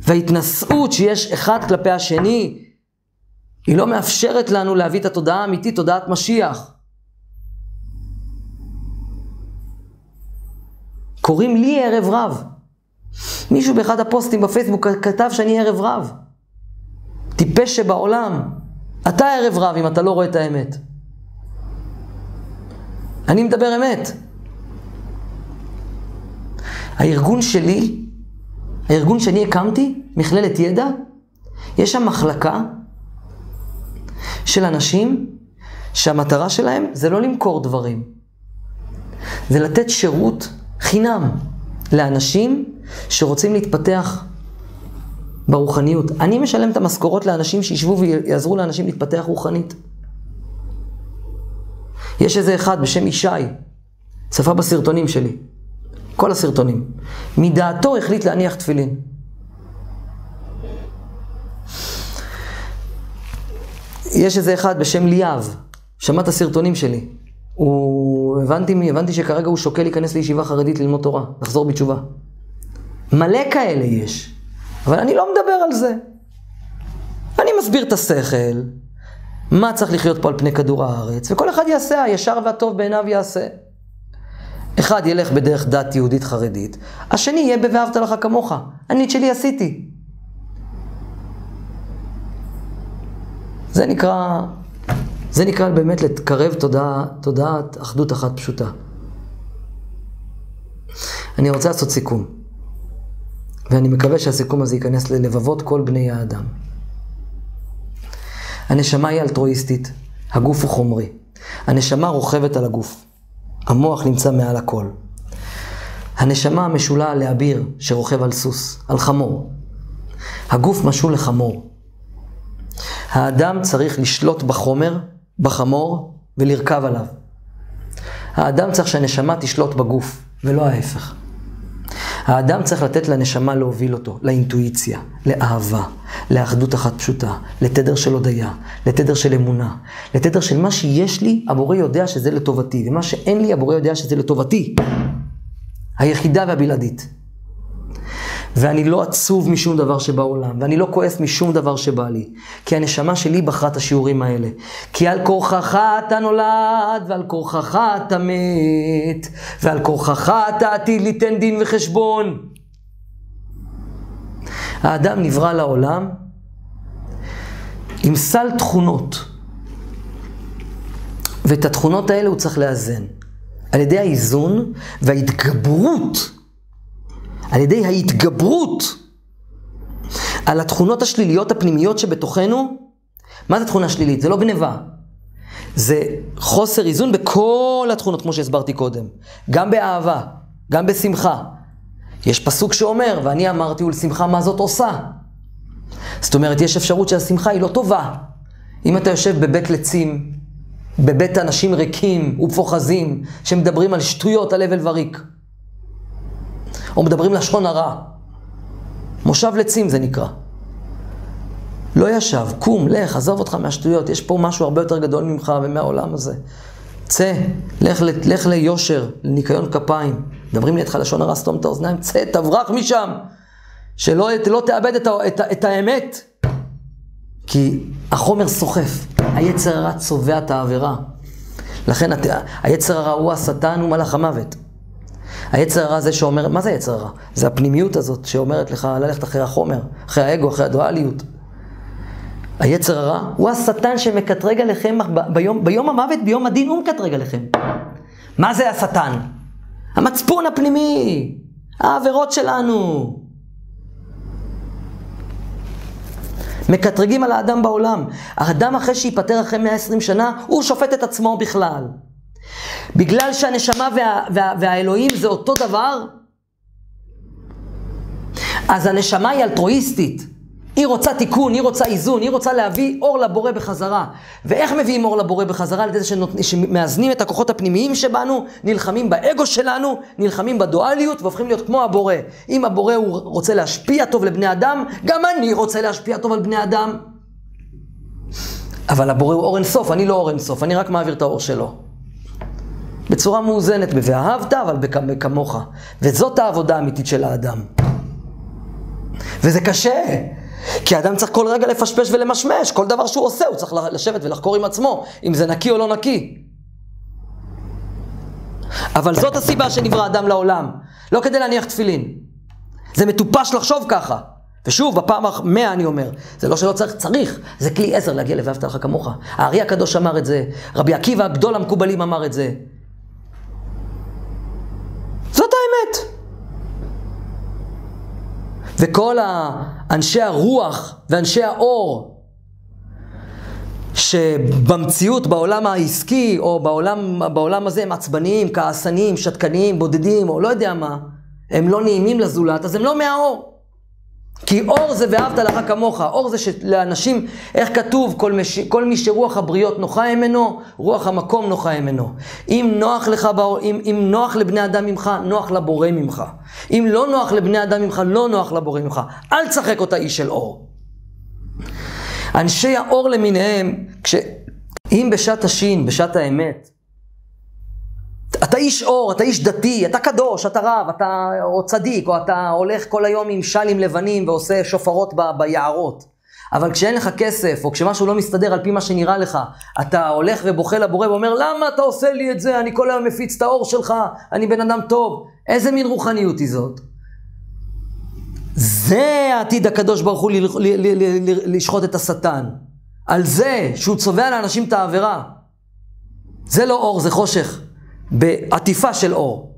וההתנשאות שיש אחד כלפי השני, היא לא מאפשרת לנו להביא את התודעה האמיתית, תודעת משיח. קוראים לי ערב רב. מישהו באחד הפוסטים בפייסבוק כתב שאני ערב רב. טיפש שבעולם. אתה ערב רב אם אתה לא רואה את האמת. אני מדבר אמת. הארגון שלי, הארגון שאני הקמתי, מכללת ידע, יש שם מחלקה של אנשים שהמטרה שלהם זה לא למכור דברים, זה לתת שירות חינם לאנשים שרוצים להתפתח ברוחניות. אני משלם את המשכורות לאנשים שישבו ויעזרו לאנשים להתפתח רוחנית. יש איזה אחד בשם ישי, צפה בסרטונים שלי, כל הסרטונים. מדעתו החליט להניח תפילין. יש איזה אחד בשם ליאב, שמע את הסרטונים שלי. הוא, הבנתי, הבנתי שכרגע הוא שוקל להיכנס לישיבה חרדית ללמוד תורה, לחזור בתשובה. מלא כאלה יש, אבל אני לא מדבר על זה. אני מסביר את השכל, מה צריך לחיות פה על פני כדור הארץ, וכל אחד יעשה, הישר והטוב בעיניו יעשה. אחד ילך בדרך דת יהודית חרדית, השני יהיה ב"ואהבת לך כמוך". אני את שלי עשיתי. זה נקרא, זה נקרא באמת לקרב תודעה, תודעת אחדות אחת פשוטה. אני רוצה לעשות סיכום, ואני מקווה שהסיכום הזה ייכנס ללבבות כל בני האדם. הנשמה היא אלטרואיסטית, הגוף הוא חומרי. הנשמה רוכבת על הגוף. המוח נמצא מעל הכל. הנשמה משולה לאביר שרוכב על סוס, על חמור. הגוף משול לחמור. האדם צריך לשלוט בחומר, בחמור, ולרכב עליו. האדם צריך שהנשמה תשלוט בגוף, ולא ההפך. האדם צריך לתת לנשמה להוביל אותו, לאינטואיציה, לאהבה, לאחדות אחת פשוטה, לתדר של הודיה, לתדר של אמונה, לתדר של מה שיש לי, הבורא יודע שזה לטובתי, ומה שאין לי, הבורא יודע שזה לטובתי. היחידה והבלעדית. ואני לא עצוב משום דבר שבעולם, ואני לא כועס משום דבר שבא לי, כי הנשמה שלי בחרה את השיעורים האלה. כי על כורחך אתה נולד, ועל כורחך אתה מת, ועל כורחך אתה עתיד ליתן דין וחשבון. האדם נברא לעולם עם סל תכונות, ואת התכונות האלה הוא צריך לאזן. על ידי האיזון וההתגברות על ידי ההתגברות על התכונות השליליות הפנימיות שבתוכנו. מה זה תכונה שלילית? זה לא גניבה. זה חוסר איזון בכל התכונות, כמו שהסברתי קודם. גם באהבה, גם בשמחה. יש פסוק שאומר, ואני אמרתי ולשמחה מה זאת עושה. זאת אומרת, יש אפשרות שהשמחה היא לא טובה. אם אתה יושב בבית לצים, בבית אנשים ריקים ופוחזים, שמדברים על שטויות, על הבל וריק. או מדברים לשון הרע. מושב לצים זה נקרא. לא ישב, קום, לך, עזוב אותך מהשטויות, יש פה משהו הרבה יותר גדול ממך ומהעולם הזה. צא, לך, לך ליושר, לניקיון כפיים. מדברים לידך לשון הרע, סתום את האוזניים, צא, תברח משם. שלא לא תאבד את, את, את האמת. כי החומר סוחף, היצר הרע צובע את העבירה. לכן היצר הרע הוא השטן, הוא מלאך המוות. היצר הרע זה שאומר, מה זה היצר הרע? זה הפנימיות הזאת שאומרת לך ללכת אחרי החומר, אחרי האגו, אחרי הדואליות. היצר הרע הוא השטן שמקטרג עליכם ביום, ביום המוות, ביום הדין הוא מקטרג עליכם. מה זה השטן? המצפון הפנימי, העבירות שלנו. מקטרגים על האדם בעולם. האדם אחרי שייפטר אחרי 120 שנה, הוא שופט את עצמו בכלל. בגלל שהנשמה וה, וה, והאלוהים זה אותו דבר, אז הנשמה היא אלטרואיסטית. היא רוצה תיקון, היא רוצה איזון, היא רוצה להביא אור לבורא בחזרה. ואיך מביאים אור לבורא בחזרה? על ידי זה שמאזנים את הכוחות הפנימיים שבנו, נלחמים באגו שלנו, נלחמים בדואליות והופכים להיות כמו הבורא. אם הבורא הוא רוצה להשפיע טוב לבני אדם, גם אני רוצה להשפיע טוב על בני אדם. אבל הבורא הוא אור אינסוף, אני לא אור אינסוף, אני רק מעביר את האור שלו. בצורה מאוזנת, ב"ואהבת אבל כמוך". וזאת העבודה האמיתית של האדם. וזה קשה, כי האדם צריך כל רגע לפשפש ולמשמש, כל דבר שהוא עושה הוא צריך לשבת ולחקור עם עצמו, אם זה נקי או לא נקי. אבל זאת הסיבה שנברא אדם לעולם, לא כדי להניח תפילין. זה מטופש לחשוב ככה. ושוב, בפעם המאה אני אומר, זה לא שלא צריך, צריך, זה כלי עזר להגיע ל"ואהבת לך כמוך". הארי הקדוש אמר את זה, רבי עקיבא, גדול המקובלים אמר את זה. זאת האמת. וכל אנשי הרוח ואנשי האור שבמציאות, בעולם העסקי או בעולם, בעולם הזה הם עצבניים, כעסניים, שתקניים, בודדים או לא יודע מה, הם לא נעימים לזולת, אז הם לא מהאור. כי אור זה ואהבת לך כמוך, אור זה שלאנשים, איך כתוב, כל, מש, כל מי שרוח הבריות נוחה ממנו, רוח המקום נוחה ממנו. אם נוח לך, אם, אם נוח לבני אדם ממך, נוח לבורא ממך. אם לא נוח לבני אדם ממך, לא נוח לבורא ממך. אל תשחק אותה איש של אור. אנשי האור למיניהם, כש... אם בשעת השין, בשעת האמת, אתה איש אור, אתה איש דתי, אתה קדוש, אתה רב, אתה או צדיק, או אתה הולך כל היום עם שלים לבנים ועושה שופרות ב, ביערות. אבל כשאין לך כסף, או כשמשהו לא מסתדר על פי מה שנראה לך, אתה הולך ובוכה לבורא ואומר, למה אתה עושה לי את זה? אני כל היום מפיץ את האור שלך, אני בן אדם טוב. איזה מין רוחניות היא זאת? זה העתיד הקדוש ברוך הוא לשחוט את השטן. על זה שהוא צובע לאנשים את העבירה. זה לא אור, זה חושך. בעטיפה של אור.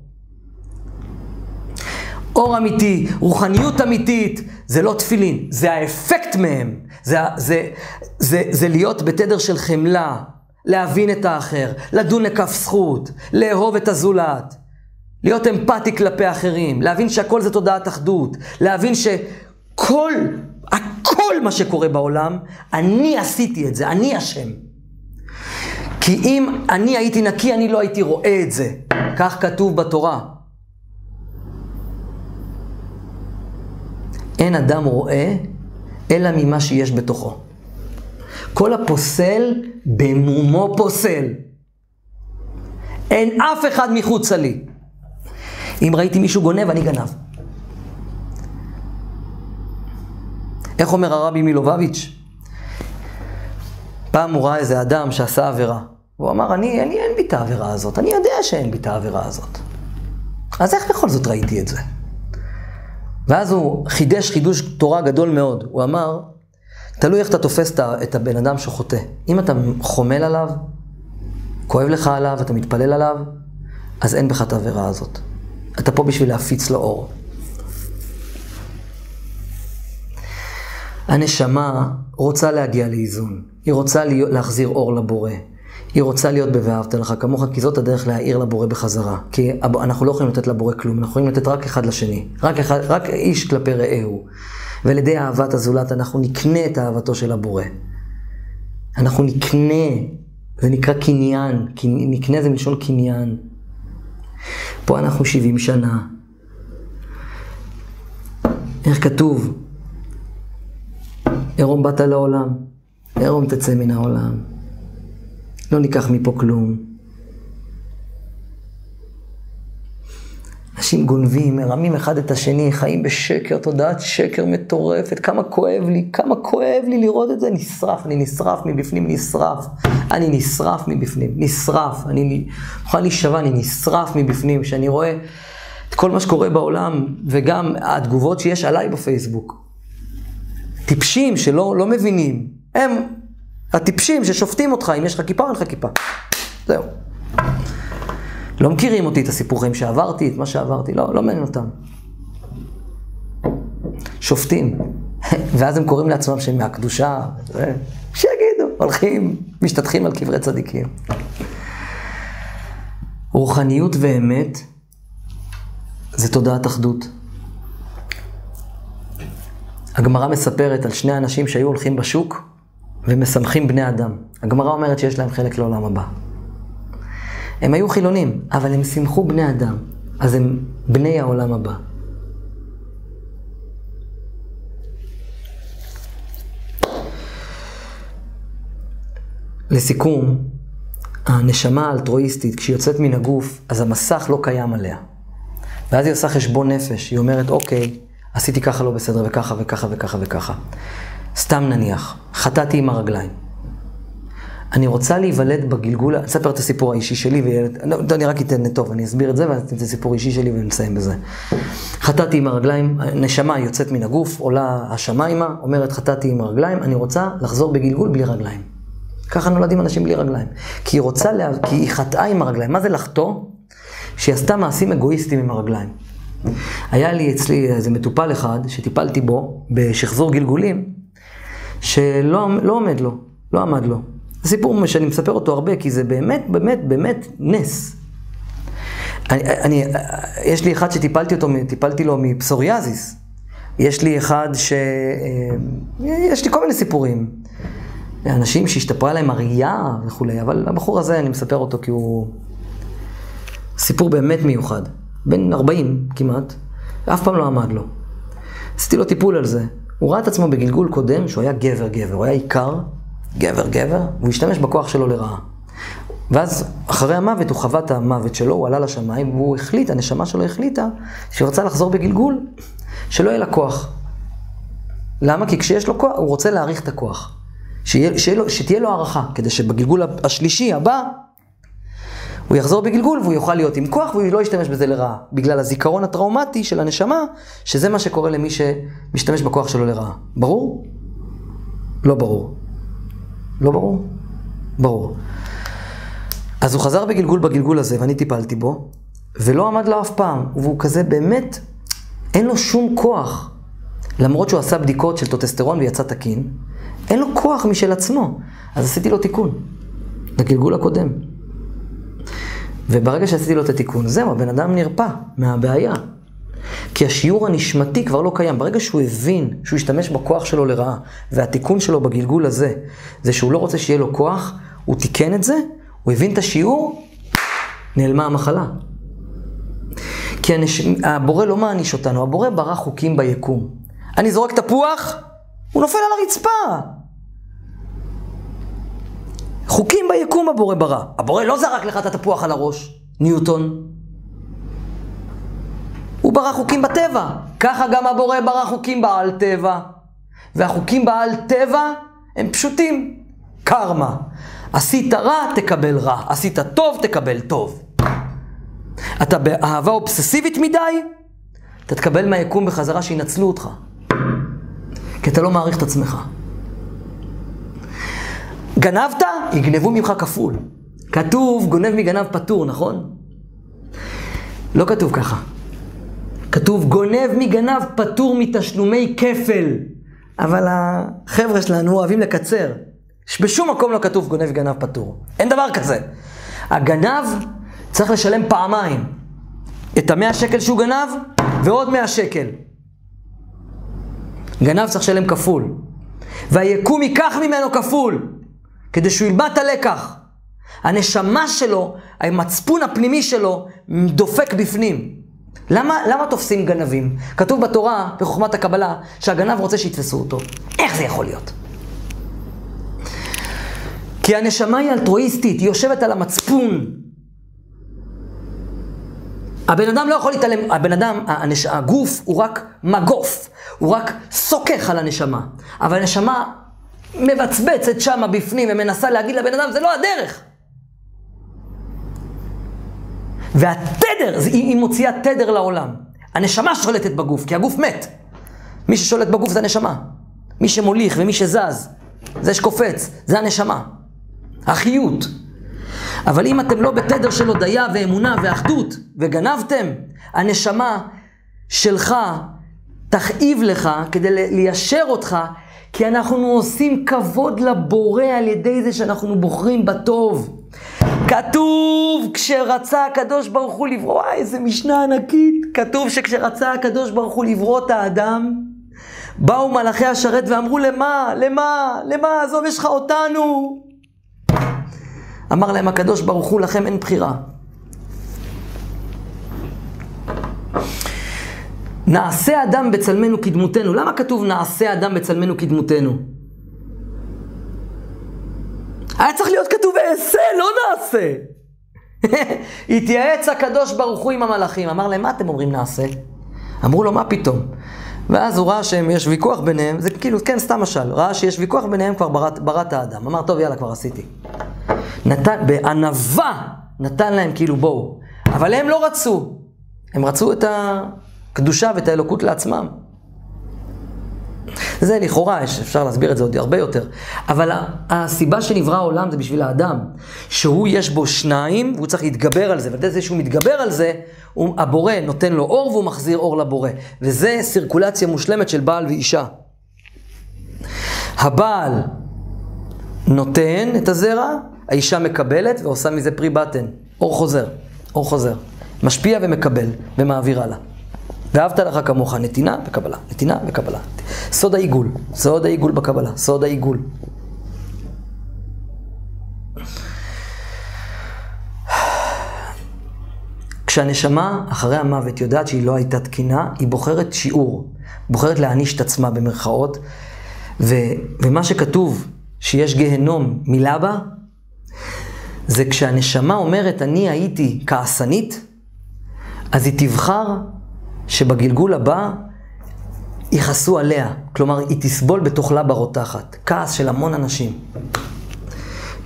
אור אמיתי, רוחניות אמיתית, זה לא תפילין, זה האפקט מהם. זה, זה, זה, זה להיות בתדר של חמלה, להבין את האחר, לדון לכף זכות, לאהוב את הזולת, להיות אמפתי כלפי אחרים, להבין שהכל זה תודעת אחדות, להבין שכל, הכל מה שקורה בעולם, אני עשיתי את זה, אני אשם. כי אם אני הייתי נקי, אני לא הייתי רואה את זה. כך כתוב בתורה. אין אדם רואה אלא ממה שיש בתוכו. כל הפוסל במומו פוסל. אין אף אחד מחוצה לי. אם ראיתי מישהו גונב, אני גנב. איך אומר הרבי מלובביץ'? פעם הוא ראה איזה אדם שעשה עבירה. הוא אמר, אני, אני אין בי את העבירה הזאת, אני יודע שאין בי את העבירה הזאת. אז איך בכל זאת ראיתי את זה? ואז הוא חידש חידוש תורה גדול מאוד. הוא אמר, תלוי איך אתה תופס את הבן אדם שחוטא. אם אתה חומל עליו, כואב לך עליו, אתה מתפלל עליו, אז אין בך את העבירה הזאת. אתה פה בשביל להפיץ לו אור. הנשמה רוצה להגיע לאיזון, היא רוצה להחזיר אור לבורא, היא רוצה להיות ב"ואהבת לך כמוך", כי זאת הדרך להעיר לבורא בחזרה. כי אנחנו לא יכולים לתת לבורא כלום, אנחנו יכולים לתת רק אחד לשני, רק, אחד, רק איש כלפי רעהו. ועל ידי אהבת הזולת אנחנו נקנה את אהבתו של הבורא. אנחנו נקנה, זה נקרא קניין, נקנה זה מלשון קניין. פה אנחנו 70 שנה. איך כתוב? עירום באת לעולם, עירום תצא מן העולם. לא ניקח מפה כלום. אנשים גונבים, מרמים אחד את השני, חיים בשקר, תודעת שקר מטורפת. כמה כואב לי, כמה כואב לי לראות את זה. נשרף, אני נשרף מבפנים, נשרף. אני נשרף מבפנים, נשרף. אני מוכן להישבע, אני נשרף מבפנים. כשאני רואה את כל מה שקורה בעולם, וגם התגובות שיש עליי בפייסבוק. טיפשים שלא לא מבינים, הם הטיפשים ששופטים אותך אם יש לך כיפה או אין לך כיפה. זהו. לא מכירים אותי, את הסיפורים שעברתי, את מה שעברתי, לא, לא מעניין אותם. שופטים. ואז הם קוראים לעצמם שהם מהקדושה, שיגידו, הולכים, משתטחים על קברי צדיקים. רוחניות ואמת זה תודעת אחדות. הגמרא מספרת על שני אנשים שהיו הולכים בשוק ומשמחים בני אדם. הגמרא אומרת שיש להם חלק לעולם הבא. הם היו חילונים, אבל הם שימחו בני אדם, אז הם בני העולם הבא. לסיכום, הנשמה האלטרואיסטית, כשהיא יוצאת מן הגוף, אז המסך לא קיים עליה. ואז היא עושה חשבון נפש, היא אומרת, אוקיי, עשיתי ככה לא בסדר, וככה וככה וככה וככה. סתם נניח, חטאתי עם הרגליים. אני רוצה להיוולד בגלגול, אני אספר את הסיפור האישי שלי, וילד, לא, אני רק אתן טוב, אני אסביר את זה, ואז אתן את הסיפור האישי שלי ונסיים בזה. חטאתי עם הרגליים, נשמה יוצאת מן הגוף, עולה השמיימה, אומרת חטאתי עם הרגליים, אני רוצה לחזור בגלגול בלי רגליים. ככה נולדים אנשים בלי רגליים. כי היא רוצה, לה... כי היא חטאה עם הרגליים. מה זה לחטוא? שהיא עשתה מעשים אגואיסטיים עם הרגליים. היה לי אצלי איזה מטופל אחד, שטיפלתי בו בשחזור גלגולים, שלא לא עומד לו, לא עמד לו. זה סיפור שאני מספר אותו הרבה, כי זה באמת, באמת, באמת נס. אני, אני, יש לי אחד שטיפלתי אותו, טיפלתי לו מפסוריאזיס. יש לי אחד ש... אה, יש לי כל מיני סיפורים. אנשים שהשתפרה להם הראייה וכולי, אבל הבחור הזה, אני מספר אותו כי הוא סיפור באמת מיוחד. בן 40 כמעט, ואף פעם לא עמד לו. עשיתי לו טיפול על זה. הוא ראה את עצמו בגלגול קודם שהוא היה גבר גבר, הוא היה עיקר, גבר גבר, והוא השתמש בכוח שלו לרעה. ואז אחרי המוות הוא חווה את המוות שלו, הוא עלה לשמיים, והוא החליט, הנשמה שלו החליטה, שהוא רצה לחזור בגלגול, שלא יהיה לה כוח. למה? כי כשיש לו כוח, הוא רוצה להעריך את הכוח. שיה, שיה לו, שתהיה לו הערכה, כדי שבגלגול השלישי הבא, הוא יחזור בגלגול והוא יוכל להיות עם כוח והוא לא ישתמש בזה לרעה. בגלל הזיכרון הטראומטי של הנשמה, שזה מה שקורה למי שמשתמש בכוח שלו לרעה. ברור? לא ברור. לא ברור? ברור. אז הוא חזר בגלגול בגלגול הזה, ואני טיפלתי בו, ולא עמד לו אף פעם. והוא כזה באמת, אין לו שום כוח. למרות שהוא עשה בדיקות של טוטסטרון ויצא תקין, אין לו כוח משל עצמו. אז עשיתי לו תיקון, לגלגול הקודם. וברגע שעשיתי לו את התיקון, זהו, הבן אדם נרפא מהבעיה. כי השיעור הנשמתי כבר לא קיים. ברגע שהוא הבין שהוא השתמש בכוח שלו לרעה, והתיקון שלו בגלגול הזה, זה שהוא לא רוצה שיהיה לו כוח, הוא תיקן את זה, הוא הבין את השיעור, נעלמה המחלה. כי הנש... הבורא לא מעניש אותנו, הבורא ברא חוקים ביקום. אני זורק תפוח, הוא נופל על הרצפה. חוקים ביקום הבורא ברא. הבורא לא זרק לך את התפוח על הראש, ניוטון. הוא ברא חוקים בטבע. ככה גם הבורא ברא חוקים בעל טבע. והחוקים בעל טבע הם פשוטים. קרמה. עשית רע, תקבל רע. עשית טוב, תקבל טוב. אתה באהבה אובססיבית מדי, אתה תקבל מהיקום בחזרה שינצלו אותך. כי אתה לא מעריך את עצמך. גנבת, יגנבו ממך כפול. כתוב, גונב מגנב פטור, נכון? לא כתוב ככה. כתוב, גונב מגנב פטור מתשלומי כפל. אבל החבר'ה שלנו אוהבים לקצר. בשום מקום לא כתוב גונב מגנב פטור. אין דבר כזה. הגנב צריך לשלם פעמיים. את המאה שקל שהוא גנב, ועוד מאה שקל. גנב צריך לשלם כפול. והיקום ייקח ממנו כפול, כדי שהוא ילמד את הלקח. הנשמה שלו, המצפון הפנימי שלו, דופק בפנים. למה, למה תופסים גנבים? כתוב בתורה, בחוכמת הקבלה, שהגנב רוצה שיתפסו אותו. איך זה יכול להיות? כי הנשמה היא אלטרואיסטית, היא יושבת על המצפון. הבן אדם לא יכול להתעלם, הבן אדם, הנש... הגוף הוא רק מגוף, הוא רק סוכך על הנשמה. אבל הנשמה מבצבצת שמה בפנים ומנסה להגיד לבן אדם, זה לא הדרך. והתדר, היא מוציאה תדר לעולם. הנשמה שולטת בגוף, כי הגוף מת. מי ששולט בגוף זה הנשמה. מי שמוליך ומי שזז, זה שקופץ, זה הנשמה. החיות. אבל אם אתם לא בתדר של הודיה ואמונה ואחדות, וגנבתם, הנשמה שלך תכאיב לך כדי ליישר אותך, כי אנחנו עושים כבוד לבורא על ידי זה שאנחנו בוחרים בטוב. כתוב, כשרצה הקדוש ברוך הוא לברוא, וואי, איזה משנה ענקית. כתוב שכשרצה הקדוש ברוך הוא לברוא את האדם, באו מלאכי השרת ואמרו, למה? למה? למה? עזוב, יש לך אותנו. אמר להם הקדוש ברוך הוא, לכם אין בחירה. נעשה אדם בצלמנו כדמותנו. למה כתוב נעשה אדם בצלמנו כדמותנו? היה צריך להיות כתוב אעשה, לא נעשה. התייעץ הקדוש ברוך הוא עם המלאכים. אמר להם, מה אתם אומרים נעשה? אמרו לו, מה פתאום? ואז הוא ראה שיש ויכוח ביניהם, זה כאילו, כן, סתם משל, ראה שיש ויכוח ביניהם, כבר בראת, בראת האדם. אמר, טוב, יאללה, כבר עשיתי. נתן, בענווה נתן להם כאילו בואו. אבל הם לא רצו. הם רצו את הקדושה ואת האלוקות לעצמם. זה לכאורה, אפשר להסביר את זה עוד הרבה יותר. אבל הסיבה שנברא העולם זה בשביל האדם. שהוא יש בו שניים, והוא צריך להתגבר על זה. ועל זה שהוא מתגבר על זה, הוא, הבורא נותן לו אור והוא מחזיר אור לבורא. וזה סירקולציה מושלמת של בעל ואישה. הבעל נותן את הזרע, האישה מקבלת ועושה מזה פרי בטן. אור חוזר, אור חוזר. משפיע ומקבל ומעביר הלאה. ואהבת לך כמוך, נתינה וקבלה, נתינה וקבלה. סוד העיגול, סוד העיגול בקבלה, סוד העיגול. כשהנשמה אחרי המוות יודעת שהיא לא הייתה תקינה, היא בוחרת שיעור, בוחרת להעניש את עצמה במרכאות, ו, ומה שכתוב שיש גיהנום מלבה, זה כשהנשמה אומרת, אני הייתי כעסנית, אז היא תבחר שבגלגול הבא יכעסו עליה. כלומר, היא תסבול בתוך לבה רותחת. כעס של המון אנשים.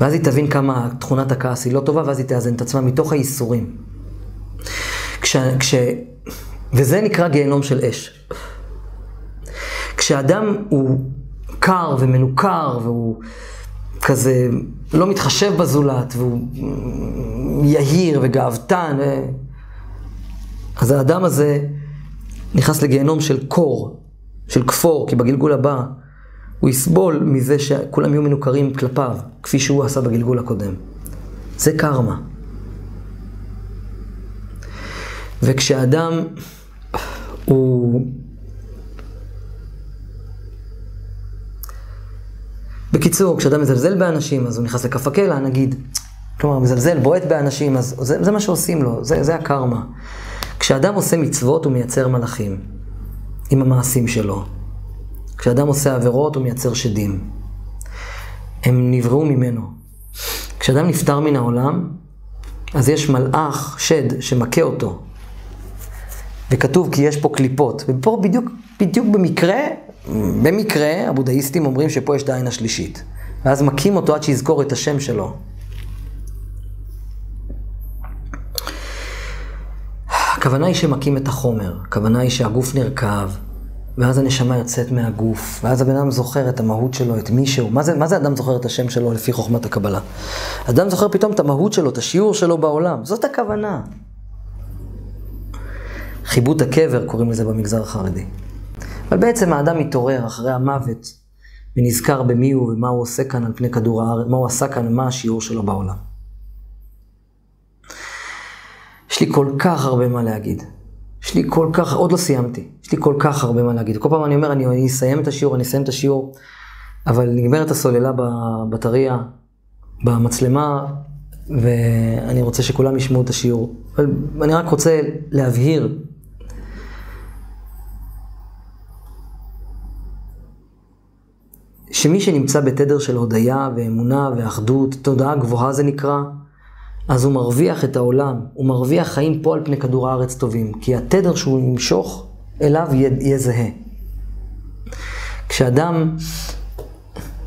ואז היא תבין כמה תכונת הכעס היא לא טובה, ואז היא תאזן את עצמה מתוך הייסורים. כש, כש, וזה נקרא גיהנום של אש. כשאדם הוא קר ומנוכר, והוא כזה לא מתחשב בזולת, והוא יהיר וגאוותן. אז האדם הזה נכנס לגיהנום של קור, של כפור, כי בגלגול הבא הוא יסבול מזה שכולם יהיו מנוכרים כלפיו, כפי שהוא עשה בגלגול הקודם. זה קרמה. וכשאדם הוא... בקיצור, כשאדם מזלזל באנשים, אז הוא נכנס לכף הקלע, נגיד. כלומר, מזלזל, בועט באנשים, אז זה, זה מה שעושים לו, זה, זה הקרמה. כשאדם עושה מצוות הוא מייצר מלאכים, עם המעשים שלו. כשאדם עושה עבירות הוא מייצר שדים. הם נבראו ממנו. כשאדם נפטר מן העולם, אז יש מלאך, שד, שמכה אותו. וכתוב כי יש פה קליפות. ופה בדיוק, בדיוק במקרה במקרה, הבודהיסטים אומרים שפה יש את העין השלישית. ואז מכים אותו עד שיזכור את השם שלו. הכוונה היא שמכים את החומר, הכוונה היא שהגוף נרקב, ואז הנשמה יוצאת מהגוף, ואז הבן אדם זוכר את המהות שלו, את מי שהוא. מה מה זה אדם זוכר את השם שלו לפי חוכמת הקבלה? אדם זוכר פתאום את המהות שלו, את השיעור שלו בעולם. זאת הכוונה. חיבוט הקבר קוראים לזה במגזר החרדי. אבל בעצם האדם מתעורר אחרי המוות ונזכר במי הוא ומה הוא עושה כאן על פני כדור הארץ, מה הוא עשה כאן ומה השיעור שלו בעולם. יש לי כל כך הרבה מה להגיד. יש לי כל כך, עוד לא סיימתי, יש לי כל כך הרבה מה להגיד. כל פעם אני אומר, אני, אני אסיים את השיעור, אני אסיים את השיעור, אבל נגמרת הסוללה בבטריה, במצלמה, ואני רוצה שכולם ישמעו את השיעור. אבל אני רק רוצה להבהיר. שמי שנמצא בתדר של הודיה ואמונה ואחדות, תודעה גבוהה זה נקרא, אז הוא מרוויח את העולם, הוא מרוויח חיים פה על פני כדור הארץ טובים, כי התדר שהוא ימשוך אליו יהיה, זהה. כשאדם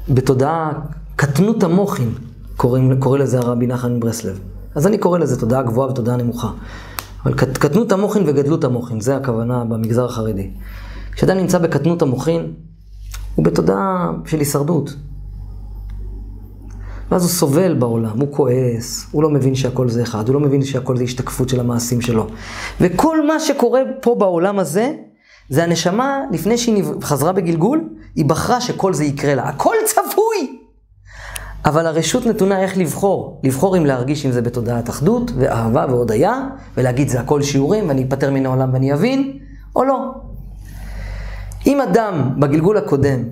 בתודעה, קטנות המוחין, קוראים, קורא לזה הרבי נחמן מברסלב. אז אני קורא לזה תודעה גבוהה ותודעה נמוכה. אבל קטנות המוחין וגדלות המוחין, זה הכוונה במגזר החרדי. כשאדם נמצא בקטנות המוחין, הוא בתודעה של הישרדות. ואז הוא סובל בעולם, הוא כועס, הוא לא מבין שהכל זה אחד, הוא לא מבין שהכל זה השתקפות של המעשים שלו. וכל מה שקורה פה בעולם הזה, זה הנשמה, לפני שהיא חזרה בגלגול, היא בחרה שכל זה יקרה לה. הכל צפוי! אבל הרשות נתונה איך לבחור. לבחור אם להרגיש אם זה בתודעת אחדות, ואהבה והודיה, ולהגיד זה הכל שיעורים, ואני אפטר מן העולם ואני אבין, או לא. אם אדם בגלגול הקודם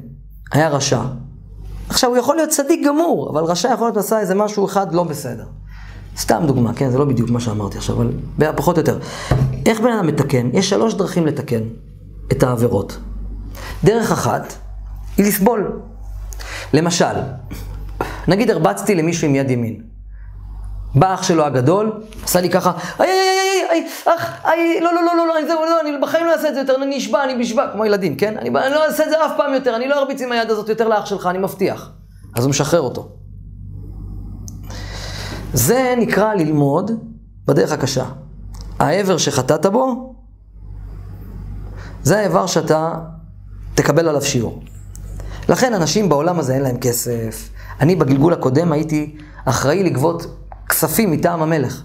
היה רשע, עכשיו, הוא יכול להיות צדיק גמור, אבל רשע יכול להיות עשה איזה משהו אחד לא בסדר. סתם דוגמה, כן? זה לא בדיוק מה שאמרתי עכשיו, אבל פחות או יותר. איך בן אדם מתקן? יש שלוש דרכים לתקן את העבירות. דרך אחת היא לסבול. למשל, נגיד הרבצתי למישהו עם יד ימין. בא אח שלו הגדול, עשה לי ככה, איי, איי, איי, איי, איי, אח, איי, לא, לא, לא, לא, לא, אני, לא, אני בחיים לא אעשה את זה יותר, אני נשבע, אני נשבע, כמו ילדים, כן? אני, אני לא אעשה את זה אף פעם יותר, אני לא ארביץ עם היד הזאת יותר לאח שלך, אני מבטיח. אז הוא משחרר אותו. זה נקרא ללמוד בדרך הקשה. העבר שחטאת בו, זה האיבר שאתה תקבל עליו שיעור. לכן אנשים בעולם הזה אין להם כסף. אני בגלגול הקודם הייתי אחראי לגבות כספים מטעם המלך.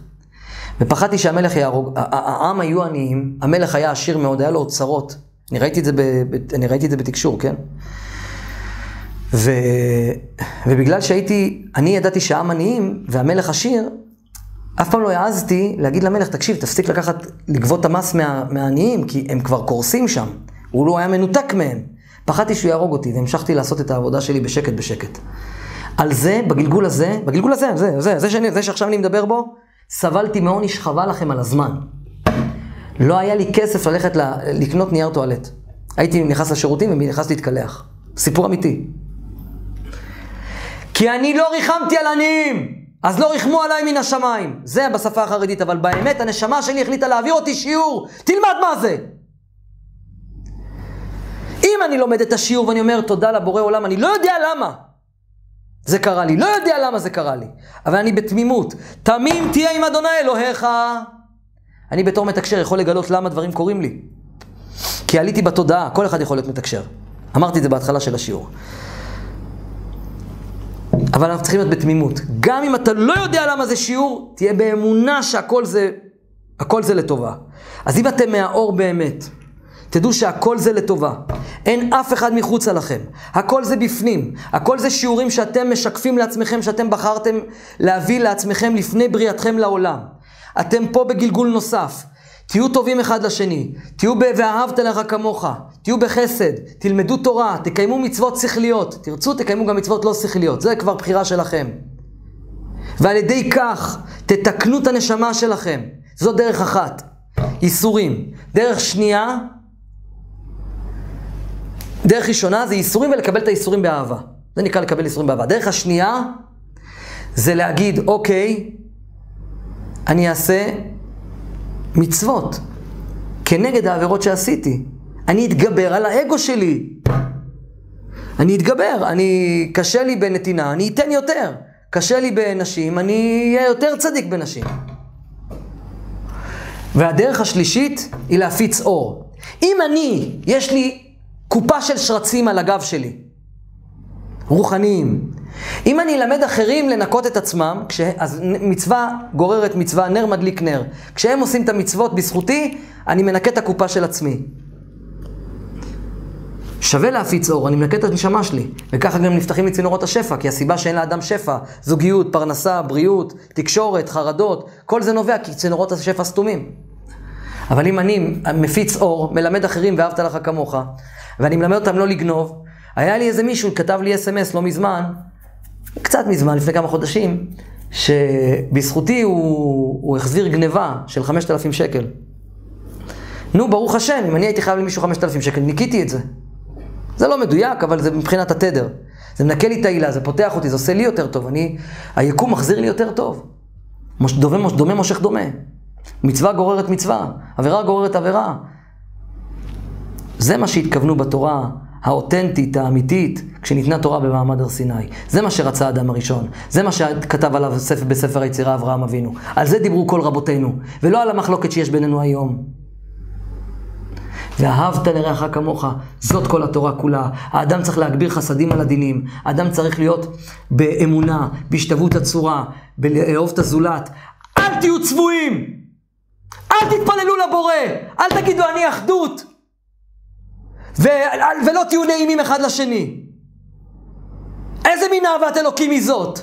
ופחדתי שהמלך יהרוג, העם היו עניים, המלך היה עשיר מאוד, היה לו אוצרות. אני ראיתי את זה, ב, אני ראיתי את זה בתקשור, כן? ו, ובגלל שהייתי, אני ידעתי שהעם עניים והמלך עשיר, אף פעם לא העזתי להגיד למלך, תקשיב, תפסיק לקחת, לגבות את המס מה, מהעניים, כי הם כבר קורסים שם. הוא לא היה מנותק מהם. פחדתי שהוא יהרוג אותי, והמשכתי לעשות את העבודה שלי בשקט בשקט. על זה, בגלגול הזה, בגלגול הזה, זה, זה, זה, שאני, זה שעכשיו אני מדבר בו, סבלתי מעוני שחבל לכם על הזמן. לא היה לי כסף ללכת ל, לקנות נייר טואלט. הייתי נכנס לשירותים ונכנס להתקלח. סיפור אמיתי. כי אני לא ריחמתי על עניים, אז לא ריחמו עליי מן השמיים. זה בשפה החרדית, אבל באמת הנשמה שלי החליטה להעביר אותי שיעור. תלמד מה זה. אם אני לומד את השיעור ואני אומר תודה לבורא עולם, אני לא יודע למה. זה קרה לי. לא יודע למה זה קרה לי, אבל אני בתמימות. תמים תהיה עם אדוני אלוהיך. אני בתור מתקשר יכול לגלות למה דברים קורים לי. כי עליתי בתודעה, כל אחד יכול להיות מתקשר. אמרתי את זה בהתחלה של השיעור. אבל אנחנו צריכים להיות בתמימות. גם אם אתה לא יודע למה זה שיעור, תהיה באמונה שהכל זה, הכל זה לטובה. אז אם אתם מהאור באמת, תדעו שהכל זה לטובה. אין אף אחד מחוצה לכם. הכל זה בפנים. הכל זה שיעורים שאתם משקפים לעצמכם, שאתם בחרתם להביא לעצמכם לפני בריאתכם לעולם. אתם פה בגלגול נוסף. תהיו טובים אחד לשני. תהיו ב"ואהבת לך כמוך". תהיו בחסד. תלמדו תורה. תקיימו מצוות שכליות. תרצו, תקיימו גם מצוות לא שכליות. זה כבר בחירה שלכם. ועל ידי כך תתקנו את הנשמה שלכם. זו דרך אחת. ייסורים. דרך שנייה, דרך ראשונה זה ייסורים ולקבל את הייסורים באהבה. זה נקרא לקבל ייסורים באהבה. דרך השנייה זה להגיד, אוקיי, אני אעשה מצוות כנגד העבירות שעשיתי. אני אתגבר על האגו שלי. אני אתגבר, אני, קשה לי בנתינה, אני אתן יותר. קשה לי בנשים, אני אהיה יותר צדיק בנשים. והדרך השלישית היא להפיץ אור. אם אני, יש לי קופה של שרצים על הגב שלי, רוחניים, אם אני אלמד אחרים לנקות את עצמם, כש... אז מצווה גוררת מצווה, נר מדליק נר. כשהם עושים את המצוות בזכותי, אני מנקה את הקופה של עצמי. שווה להפיץ אור, אני מנקה את הנשמה שלי. וככה גם נפתחים לי צינורות השפע, כי הסיבה שאין לאדם שפע, זוגיות, פרנסה, בריאות, תקשורת, חרדות, כל זה נובע כי צינורות השפע סתומים. אבל אם אני מפיץ אור, מלמד אחרים ואהבת לך כמוך, ואני מלמד אותם לא לגנוב, היה לי איזה מישהו, כתב לי אס.אם.אס לא מזמן, קצת מזמן, לפני כמה חודשים, שבזכותי הוא, הוא החזיר גניבה של 5,000 שקל. נו, ברוך השם, אם אני הייתי חייב למישהו 5,000 שקל, ניקיתי את זה. זה לא מדויק, אבל זה מבחינת התדר. זה מנקה לי את העילה, זה פותח אותי, זה עושה לי יותר טוב. אני, היקום מחזיר לי יותר טוב. דומה, דומה מושך דומה. מצווה גוררת מצווה, עבירה גוררת עבירה. זה מה שהתכוונו בתורה האותנטית, האמיתית, כשניתנה תורה במעמד הר סיני. זה מה שרצה האדם הראשון. זה מה שכתב עליו ספר, בספר היצירה אברהם אבינו. על זה דיברו כל רבותינו, ולא על המחלוקת שיש בינינו היום. ואהבת לרעך כמוך, זאת כל התורה כולה. האדם צריך להגביר חסדים על הדינים. האדם צריך להיות באמונה, בהשתוות הצורה, בלאהוב את הזולת. אל תהיו צבועים! אל תתפללו לבורא! אל תגידו אני אחדות! ו- ולא תהיו נעימים אחד לשני. איזה מין אהבת אלוקים היא זאת?